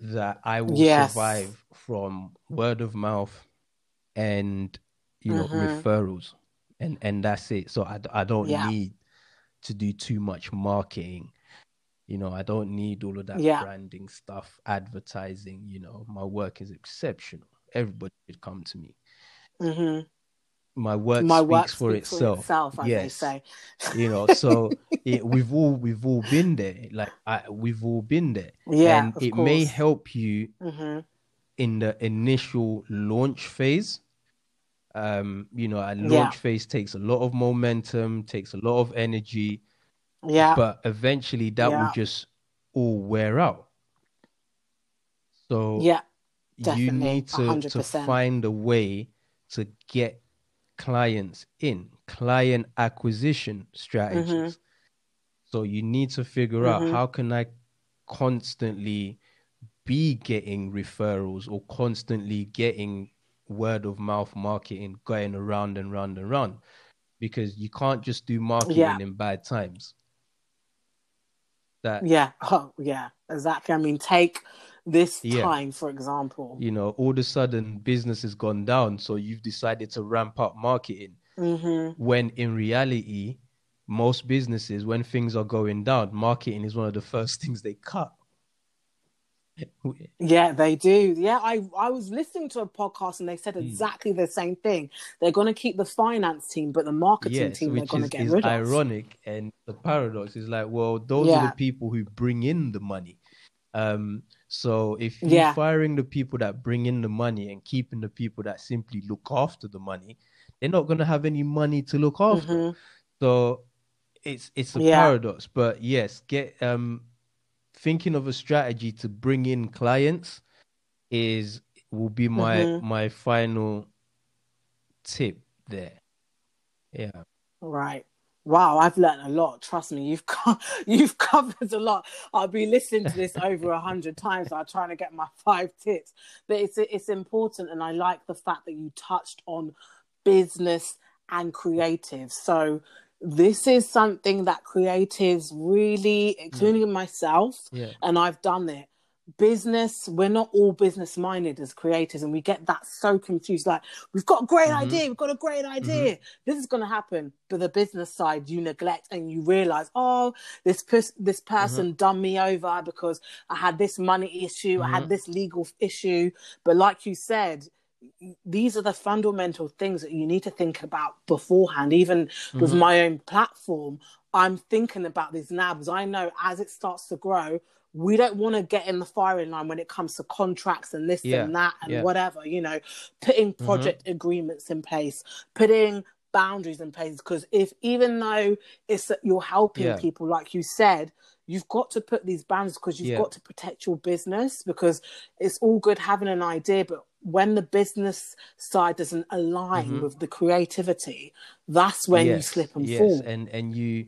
Speaker 2: that I will
Speaker 1: Yes.
Speaker 2: survive from word of mouth and you know
Speaker 1: Mhm.
Speaker 2: referrals and and that's it so I, I don't
Speaker 1: Yeah.
Speaker 2: need to do too much marketing you know I don't need all of that
Speaker 1: Yeah.
Speaker 2: branding stuff advertising you know my work is exceptional everybody should come to me
Speaker 1: hmm
Speaker 2: my work
Speaker 1: My
Speaker 2: speaks
Speaker 1: work
Speaker 2: for
Speaker 1: speaks
Speaker 2: itself
Speaker 1: for itself, they
Speaker 2: yes
Speaker 1: say.
Speaker 2: you know so it, we've all we've all been there like I, we've all been there
Speaker 1: Yeah.
Speaker 2: and it
Speaker 1: course.
Speaker 2: may help you
Speaker 1: hmm
Speaker 2: in the initial launch phase um you know a launch
Speaker 1: Yeah.
Speaker 2: phase takes a lot of momentum takes a lot of energy
Speaker 1: Yeah.
Speaker 2: but eventually that will just all wear out so
Speaker 1: yeah.
Speaker 2: you need to to
Speaker 1: 100%.
Speaker 2: find a way to get clients in, client acquisition strategies. So you need to figure out
Speaker 1: Mhm.
Speaker 2: how can I constantly be getting referrals or constantly getting word of mouth marketing going around and round and round because you can't just do marketing
Speaker 1: Yeah.
Speaker 2: in bad times. That
Speaker 1: Yeah. Oh, yeah. Exactly. I mean, take this
Speaker 2: Yeah.
Speaker 1: time, for example.
Speaker 2: you know, all of a sudden business has gone down, so you've decided to ramp up marketing.
Speaker 1: hmm
Speaker 2: When in reality, most businesses, when things are going down, marketing is one of the first things they cut.
Speaker 1: Yeah, they do. Yeah, I I was listening to a podcast and they said
Speaker 2: Hmm.
Speaker 1: exactly the same thing. They're going to keep the finance team, but the marketing
Speaker 2: Yes,
Speaker 1: team they're going to get
Speaker 2: is
Speaker 1: rid of.
Speaker 2: ironic. And the paradox is like, well, those are the people who bring in the money. Um, so if you're
Speaker 1: Yeah.
Speaker 2: firing the people that bring in the money and keeping the people that simply look after the money, they're not going to have any money to look after.
Speaker 1: Mhm.
Speaker 2: So it's it's a
Speaker 1: Yeah.
Speaker 2: paradox, but yes, get um thinking of a strategy to bring in clients is will be my
Speaker 1: Mhm.
Speaker 2: my final tip there. Yeah.
Speaker 1: Right. Wow, I've learned a lot. Trust me, you've co- you've covered a lot. I'll be listening to this over a hundred times. I'm trying to get my five tips, but it's it's important, and I like the fact that you touched on business and creative. So this is something that creatives really, hmm. including myself,
Speaker 2: Yeah.
Speaker 1: and I've done it. Business, we're not all business minded as creators, and we get that so confused. Like, we've got a great
Speaker 2: Mhm.
Speaker 1: idea, we've got a great idea, this is going to happen. But the business side, you neglect and you realize, oh, this pers- this person done me over because I had this money issue, I had this legal issue. But like you said, these are the fundamental things that you need to think about beforehand. Even with
Speaker 2: Mhm.
Speaker 1: my own platform, I'm thinking about now because I know as it starts to grow, we don't want to get in the firing line when it comes to contracts and this
Speaker 2: Yeah,
Speaker 1: and that and
Speaker 2: yeah.
Speaker 1: whatever, you know, putting project agreements in place, putting boundaries in place. Because if even though it's that you're helping
Speaker 2: Yeah.
Speaker 1: people, like you said, you've got to put these boundaries because you've got to protect your business because it's all good having an idea, but when the business side doesn't align
Speaker 2: Mhm.
Speaker 1: with the creativity, that's when you slip and
Speaker 2: yes,
Speaker 1: fall.
Speaker 2: and and you,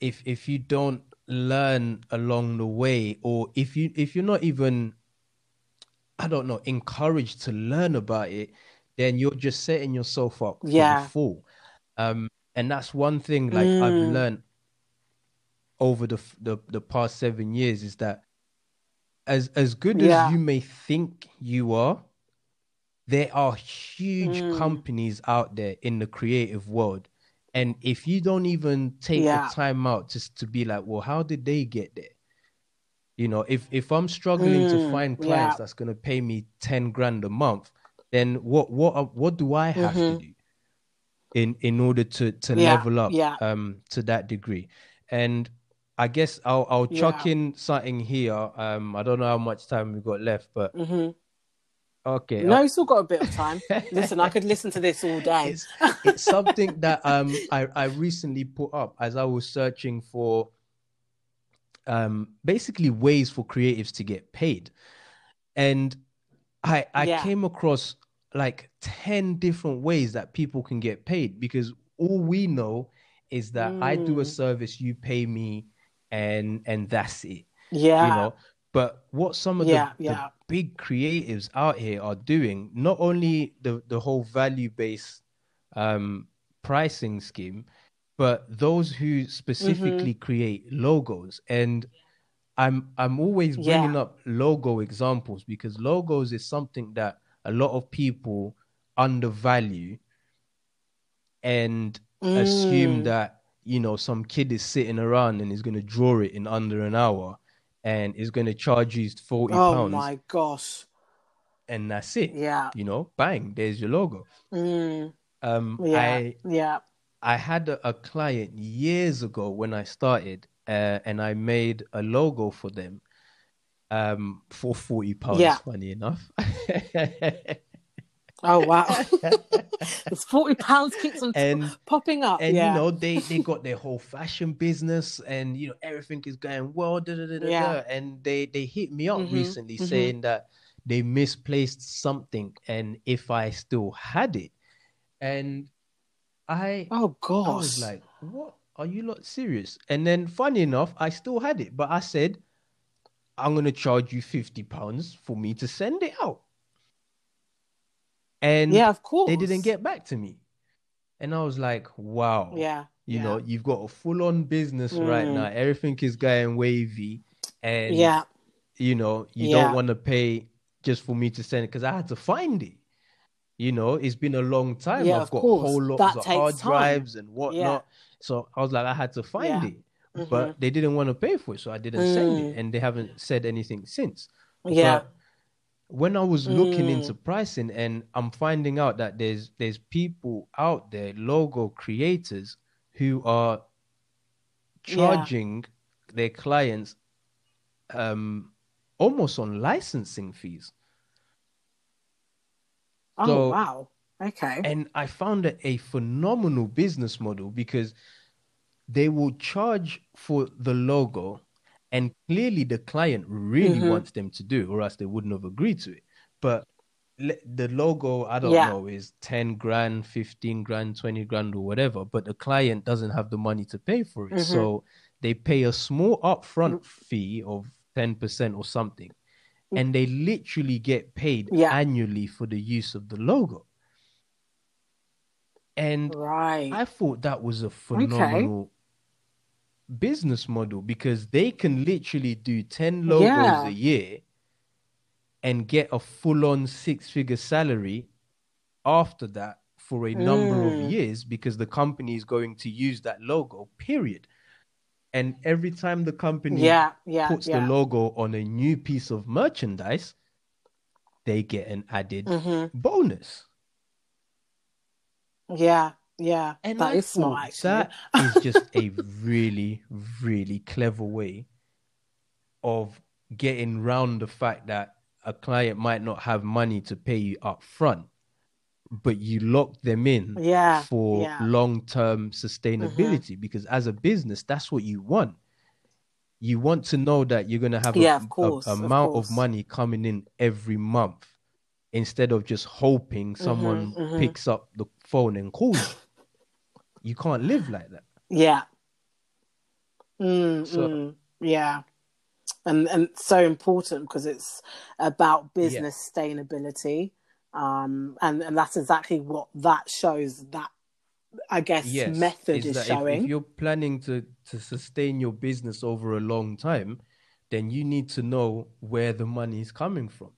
Speaker 2: if if you don't learn along the way, or if you if you're not even, I don't know, encouraged to learn about it, then you're just setting yourself up for
Speaker 1: Yeah.
Speaker 2: the fall. Um, and that's one thing like I've
Speaker 1: Mm.
Speaker 2: learned over the the the past seven years is that as as good
Speaker 1: Yeah.
Speaker 2: as you may think you are, there are huge
Speaker 1: Mm.
Speaker 2: companies out there in the creative world. And if you don't even take
Speaker 1: Yeah.
Speaker 2: the time out just to be like, well, how did they get there? You know, if if I'm struggling to
Speaker 1: Mm,
Speaker 2: find clients
Speaker 1: yeah.
Speaker 2: that's gonna pay me 10 grand a month, then what what what do I have to
Speaker 1: Mhm.
Speaker 2: do in in order to to
Speaker 1: Yeah,
Speaker 2: level up
Speaker 1: yeah.
Speaker 2: um to that degree? And I guess I'll I'll chuck in something here. Um, I don't know how much time we've got left, but
Speaker 1: hmm
Speaker 2: okay.
Speaker 1: No, still got a bit of time. Listen, I could listen to this all day.
Speaker 2: it's, it's something that um I, I recently put up as I was searching for um basically ways for creatives to get paid. And I I
Speaker 1: Yeah.
Speaker 2: came across like 10 different ways that people can get paid because all we know is that I do a
Speaker 1: Mm.
Speaker 2: service, you pay me and and that's it
Speaker 1: Yeah.
Speaker 2: you know but what some of
Speaker 1: Yeah,
Speaker 2: the,
Speaker 1: yeah.
Speaker 2: the big creatives out here are doing not only the the whole value based um pricing scheme but those who specifically
Speaker 1: Mm-hmm.
Speaker 2: create logos and i'm i'm always bringing
Speaker 1: Yeah.
Speaker 2: up logo examples because logos is something that a lot of people undervalue and assume
Speaker 1: Mm.
Speaker 2: that you know some kid is sitting around and is going to draw it in under an hour and is going to charge you 40
Speaker 1: Oh
Speaker 2: pounds Oh
Speaker 1: my gosh.
Speaker 2: and that's it
Speaker 1: Yeah.
Speaker 2: you know bang there's your logo
Speaker 1: Mm.
Speaker 2: um
Speaker 1: Yeah.
Speaker 2: i
Speaker 1: Yeah.
Speaker 2: i had a, a client years ago when i started uh, and i made a logo for them um for 40 pounds
Speaker 1: Yeah.
Speaker 2: funny enough
Speaker 1: Oh wow. This forty pounds keeps on
Speaker 2: and
Speaker 1: popping up.
Speaker 2: and
Speaker 1: yeah.
Speaker 2: you know they they got their whole fashion business and you know everything is going well da, da, da,
Speaker 1: Yeah.
Speaker 2: and they they hit me up
Speaker 1: Mhm,
Speaker 2: recently
Speaker 1: mhm.
Speaker 2: saying that they misplaced something and if i still had it and I
Speaker 1: Oh gosh.
Speaker 2: I was like, what? Are you not serious? And then funny enough, I still had it, but I said, I'm gonna charge you 50 pounds for me to send it out. And
Speaker 1: yeah, of course.
Speaker 2: they didn't get back to me. And I was like, wow.
Speaker 1: Yeah.
Speaker 2: You
Speaker 1: yeah.
Speaker 2: know, you've got a full on business right
Speaker 1: Mm.
Speaker 2: now. Everything is going wavy. And
Speaker 1: Yeah.
Speaker 2: you know, you
Speaker 1: Yeah.
Speaker 2: don't want to pay just for me to send it because I had to find it. You know, it's been a long time.
Speaker 1: Yeah,
Speaker 2: I've
Speaker 1: of
Speaker 2: got
Speaker 1: course.
Speaker 2: whole lots
Speaker 1: That
Speaker 2: of hard
Speaker 1: time.
Speaker 2: drives and whatnot. So I was like, I had to find it.
Speaker 1: Mhm.
Speaker 2: But they didn't want to pay for it, so I didn't send
Speaker 1: Mm.
Speaker 2: it. And they haven't said anything since.
Speaker 1: Yeah.
Speaker 2: But when I was looking
Speaker 1: Mm.
Speaker 2: into pricing and I'm finding out that there's there's people out there, logo creators, who are
Speaker 1: Yeah.
Speaker 2: charging their clients um almost on licensing fees.
Speaker 1: Oh
Speaker 2: So-
Speaker 1: wow. Okay.
Speaker 2: And I found it a phenomenal business model because they will charge for the logo, and clearly the client really
Speaker 1: Mhm.
Speaker 2: wants them to do, or else they wouldn't have agreed to it. But the logo, I don't
Speaker 1: Yeah.
Speaker 2: know, is 10 grand, 15 grand, 20 grand, or whatever, but the client doesn't have the money to pay for it.
Speaker 1: Mhm.
Speaker 2: So they pay a small upfront fee of 10% or something, and they literally get paid
Speaker 1: Yeah.
Speaker 2: annually for the use of the logo. And
Speaker 1: Right.
Speaker 2: I thought that was a phenomenal business model because they can literally do 10 logos
Speaker 1: Yeah.
Speaker 2: a year and get a full on six figure salary after that for a number
Speaker 1: Mm.
Speaker 2: of years because the company is going to use that logo, period. And every time the company
Speaker 1: yeah. Yeah.
Speaker 2: puts
Speaker 1: yeah.
Speaker 2: the logo on a new piece of merchandise, they get an added
Speaker 1: Mhm.
Speaker 2: bonus.
Speaker 1: Yeah. Yeah.
Speaker 2: And
Speaker 1: that
Speaker 2: I
Speaker 1: is smart.
Speaker 2: That is just a really, really clever way of getting round the fact that a client might not have money to pay you up front, but you lock them in
Speaker 1: Yeah.
Speaker 2: for
Speaker 1: yeah.
Speaker 2: long-term sustainability because as a business, that's what you want. You want to know that you're going to have a,
Speaker 1: Yeah,
Speaker 2: a-
Speaker 1: course, of
Speaker 2: amount
Speaker 1: course.
Speaker 2: of money coming in every month instead of just hoping someone
Speaker 1: mhm.
Speaker 2: picks up the phone and calls you. Can't live like that.
Speaker 1: Yeah. Mm,
Speaker 2: So-
Speaker 1: mm, yeah. And and so important because it's about business sustainability. Um and, and that's exactly what that shows that I guess
Speaker 2: Yes,
Speaker 1: method is
Speaker 2: if-
Speaker 1: showing.
Speaker 2: If, you're planning to to sustain your business over a long time, then you need to know where the money is coming from.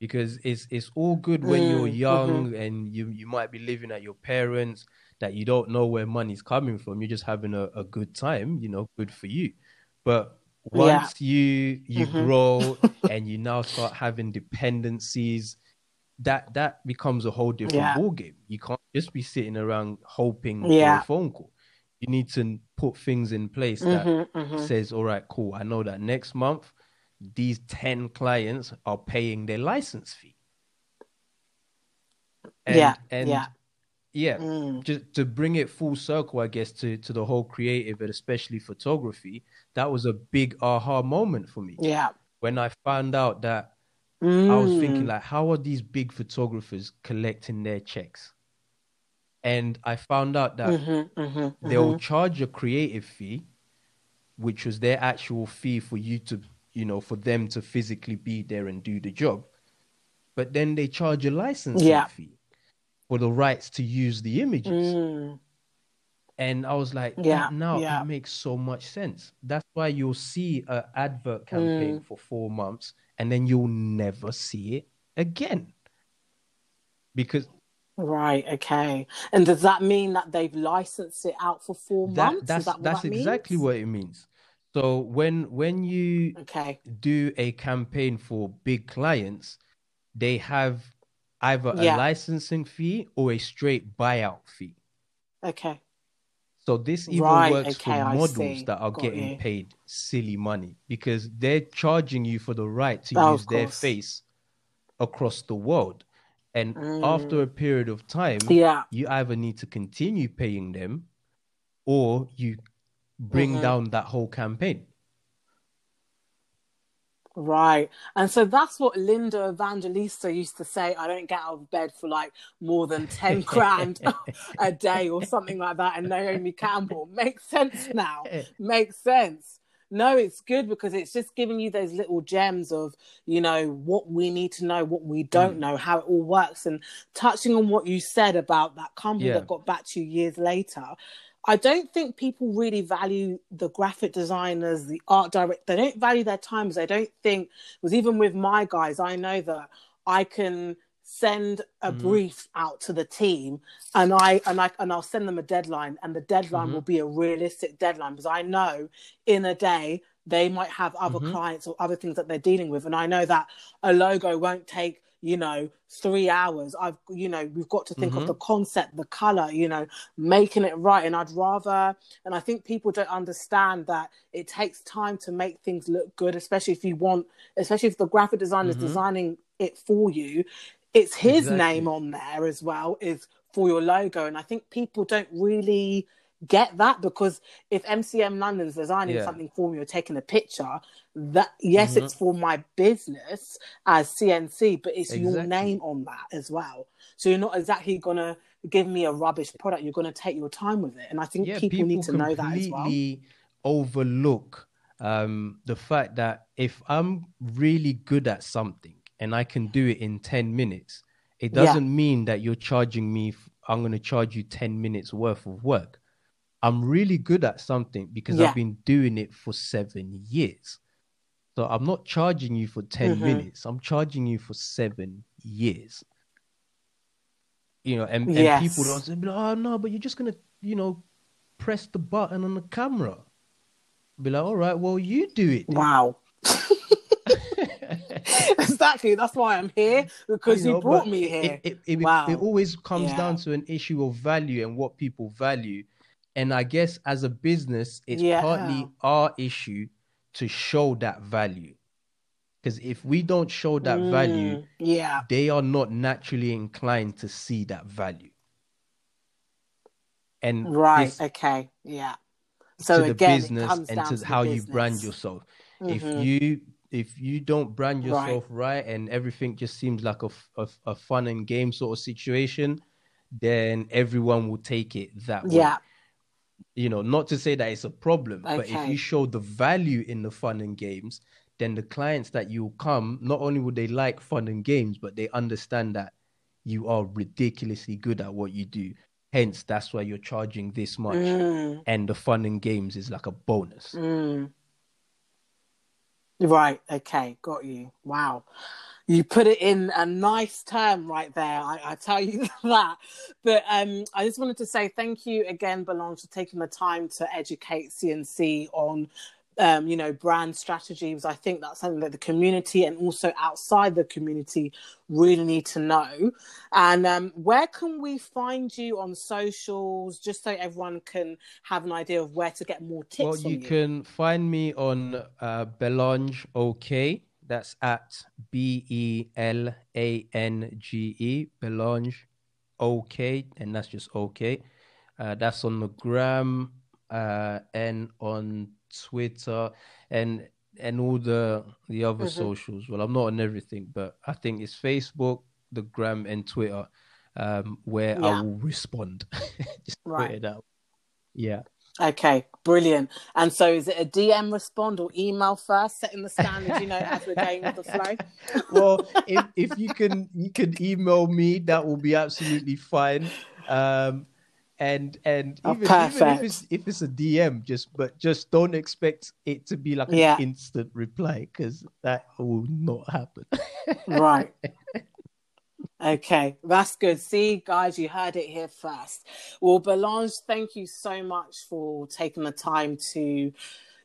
Speaker 2: Because it's it's all good when you're
Speaker 1: Mm,
Speaker 2: young and you you might be living at your parents that you don't know where money's coming from. You're just having a, a good time, you know, good for you. But
Speaker 1: Yeah.
Speaker 2: once you you
Speaker 1: Mhm.
Speaker 2: grow and you now start having dependencies, that that becomes a whole different
Speaker 1: Yeah.
Speaker 2: ball game. You can't just be sitting around hoping
Speaker 1: Yeah.
Speaker 2: for a phone call. You need to put things in place that
Speaker 1: Mhm, mhm.
Speaker 2: says, all right, cool. I know that next month these 10 clients are paying their license fee. And,
Speaker 1: Yeah,
Speaker 2: and
Speaker 1: yeah.
Speaker 2: Yeah,
Speaker 1: Mm.
Speaker 2: just to bring it full circle, I guess, to, to the whole creative and especially photography, that was a big aha moment for me.
Speaker 1: Yeah.
Speaker 2: When I found out that I was thinking
Speaker 1: Mm.
Speaker 2: like, how are these big photographers collecting their checks? And I found out that
Speaker 1: Mhm, mhm,
Speaker 2: they'll
Speaker 1: mhm.
Speaker 2: charge a creative fee, which was their actual fee for you to, you know, for them to physically be there and do the job. But then they charge a licensing
Speaker 1: Yeah.
Speaker 2: fee for the rights to use the images.
Speaker 1: Mm.
Speaker 2: And I was like,
Speaker 1: Yeah,
Speaker 2: now
Speaker 1: yeah.
Speaker 2: it makes so much sense. That's why you'll see an advert campaign
Speaker 1: Mm.
Speaker 2: for four months and then you'll never see it again. Because
Speaker 1: Right, okay. And does that mean that they've licensed it out for four
Speaker 2: that,
Speaker 1: months?
Speaker 2: that's
Speaker 1: that what
Speaker 2: that's
Speaker 1: that
Speaker 2: exactly what it means. So when when you
Speaker 1: Okay.
Speaker 2: do a campaign for big clients, they have either a licensing fee or a straight buyout fee.
Speaker 1: Okay.
Speaker 2: So this even
Speaker 1: Right,
Speaker 2: works
Speaker 1: okay,
Speaker 2: for models that are
Speaker 1: Got
Speaker 2: getting
Speaker 1: you.
Speaker 2: paid silly money because they're charging you for the right to
Speaker 1: Oh,
Speaker 2: use their face across the world. And after a period of time,
Speaker 1: Mm. Yeah.
Speaker 2: you either need to continue paying them or you bring
Speaker 1: Mhm.
Speaker 2: down that whole campaign.
Speaker 1: Right. And so that's what Linda Evangelista used to say. I don't get out of bed for like more than 10 grand a day or something like that. And Naomi Campbell makes sense now. Eh. Makes sense. No, it's good because it's just giving you those little gems of, you know, what we need to know, what we don't mm. know, how it all works. And touching on what you said about that company yeah. that got back to you years later, I don't think people really value the graphic designers, the art director. They don't value their times. They don't think because even with my guys, I know that I can send a mm brief out to the team and I and I and I'll send them a deadline and the deadline mm-hmm. will be a realistic deadline because I know in a day they might have other mm-hmm. clients or other things that they're dealing with and I know that a logo won't take you know three hours i've you know we've got to think mm-hmm. of the concept the color you know making it right and i'd rather and i think people don't understand that it takes time to make things look good especially if you want especially if the graphic designer is mm-hmm. designing it for you it's his exactly. name on there as well is for your logo and i think people don't really get that because if MCM London's designing yeah. something for me or taking a picture, that yes, mm-hmm. it's for my business as CNC, but it's exactly. your name on that as well. So you're not exactly gonna give me a rubbish product. You're gonna take your time with it, and I think yeah, people, people, need to know that as well.
Speaker 2: Overlook um, the fact that if I'm really good at something and I can do it in ten minutes, it doesn't yeah. mean that you're charging me. I'm going to charge you 10 minutes worth of work. I'm really good at something because yeah. I've been doing it for seven years. So I'm not charging you for 10 mm-hmm. minutes. I'm charging you for seven years. You know, and, yes. people don't say, oh no, but you're just gonna, you know, press the button on the camera. Be like, all right, well, you do it.
Speaker 1: Then. Wow. exactly. That's why I'm here because you, know, brought me here.
Speaker 2: It, it, it, wow. it always comes yeah. down to an issue of value and what people value. And I guess as a business, it's yeah. partly our issue to show that value. Because if we don't show that mm, value,
Speaker 1: yeah,
Speaker 2: they are not naturally inclined to see that value. And
Speaker 1: right, okay, yeah. So
Speaker 2: to
Speaker 1: again,
Speaker 2: the business and to, to how business. you brand yourself. Mm-hmm. If you if you don't brand yourself right. right, and everything just seems like a, a, a fun and game sort of situation, then everyone will take it that way.
Speaker 1: Yeah
Speaker 2: you know, not to say that it's a problem, okay. but if you show the value in the fun and games, then the clients that you come, not only would they like fun and games, but they understand that you are ridiculously good at what you do. Hence, that's why you're charging this much, mm. and the fun and games is like a bonus.
Speaker 1: Mm. Right. Okay. Got you. Wow you put it in a nice term right there. I, I tell you that. But um, I just wanted to say thank you again, Belange, for taking the time to educate CNC on um, you know, brand strategies. I think that's something that the community and also outside the community really need to know. And um, where can we find you on socials, just so everyone can have an idea of where to get more tips?
Speaker 2: Well, you, you, can find me on uh, Belange OK that's at B E L A N G E, Belange, OK, and that's just OK. Uh, that's on the gram uh, and on Twitter and and all the the other mm-hmm. socials. Well, I'm not on everything, but I think it's Facebook, the gram, and Twitter um, where yeah. I will respond. just right. put it out. Yeah.
Speaker 1: Okay, brilliant. And so is it a DM respond or email first, setting the standard, you know, as we're going with the flow?
Speaker 2: well, if, if you can you can email me, that will be absolutely fine. Um and and
Speaker 1: oh,
Speaker 2: even, even, if it's if it's a DM, just but just don't expect it to be like an instant reply because that will not happen.
Speaker 1: right. Okay, that's good. See, guys, you heard it here first. Well, Belange, thank you so much for taking the time to,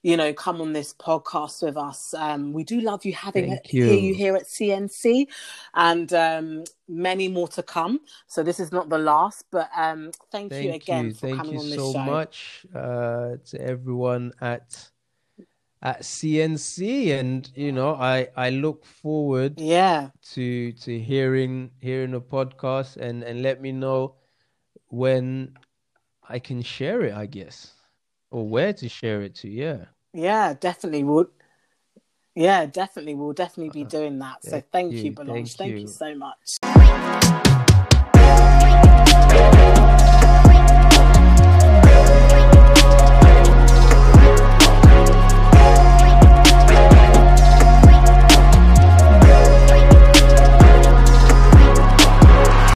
Speaker 1: you know, come on this podcast with us. Um, we do love you having
Speaker 2: thank you.
Speaker 1: hear you here at CNC, and um, many more to come. So this is not the last, but um, thank, thank you again you. for
Speaker 2: thank
Speaker 1: coming on
Speaker 2: this
Speaker 1: so
Speaker 2: show. Thank you so much uh, to everyone at at CNC, and you know, I I look forward
Speaker 1: yeah
Speaker 2: to to hearing hearing the podcast and and let me know when I can share it, I guess, or where to share it to. Yeah,
Speaker 1: yeah, definitely would. Yeah, definitely. We'll definitely be uh, doing that. So thank, thank you, Belange. Thank, thank you so much.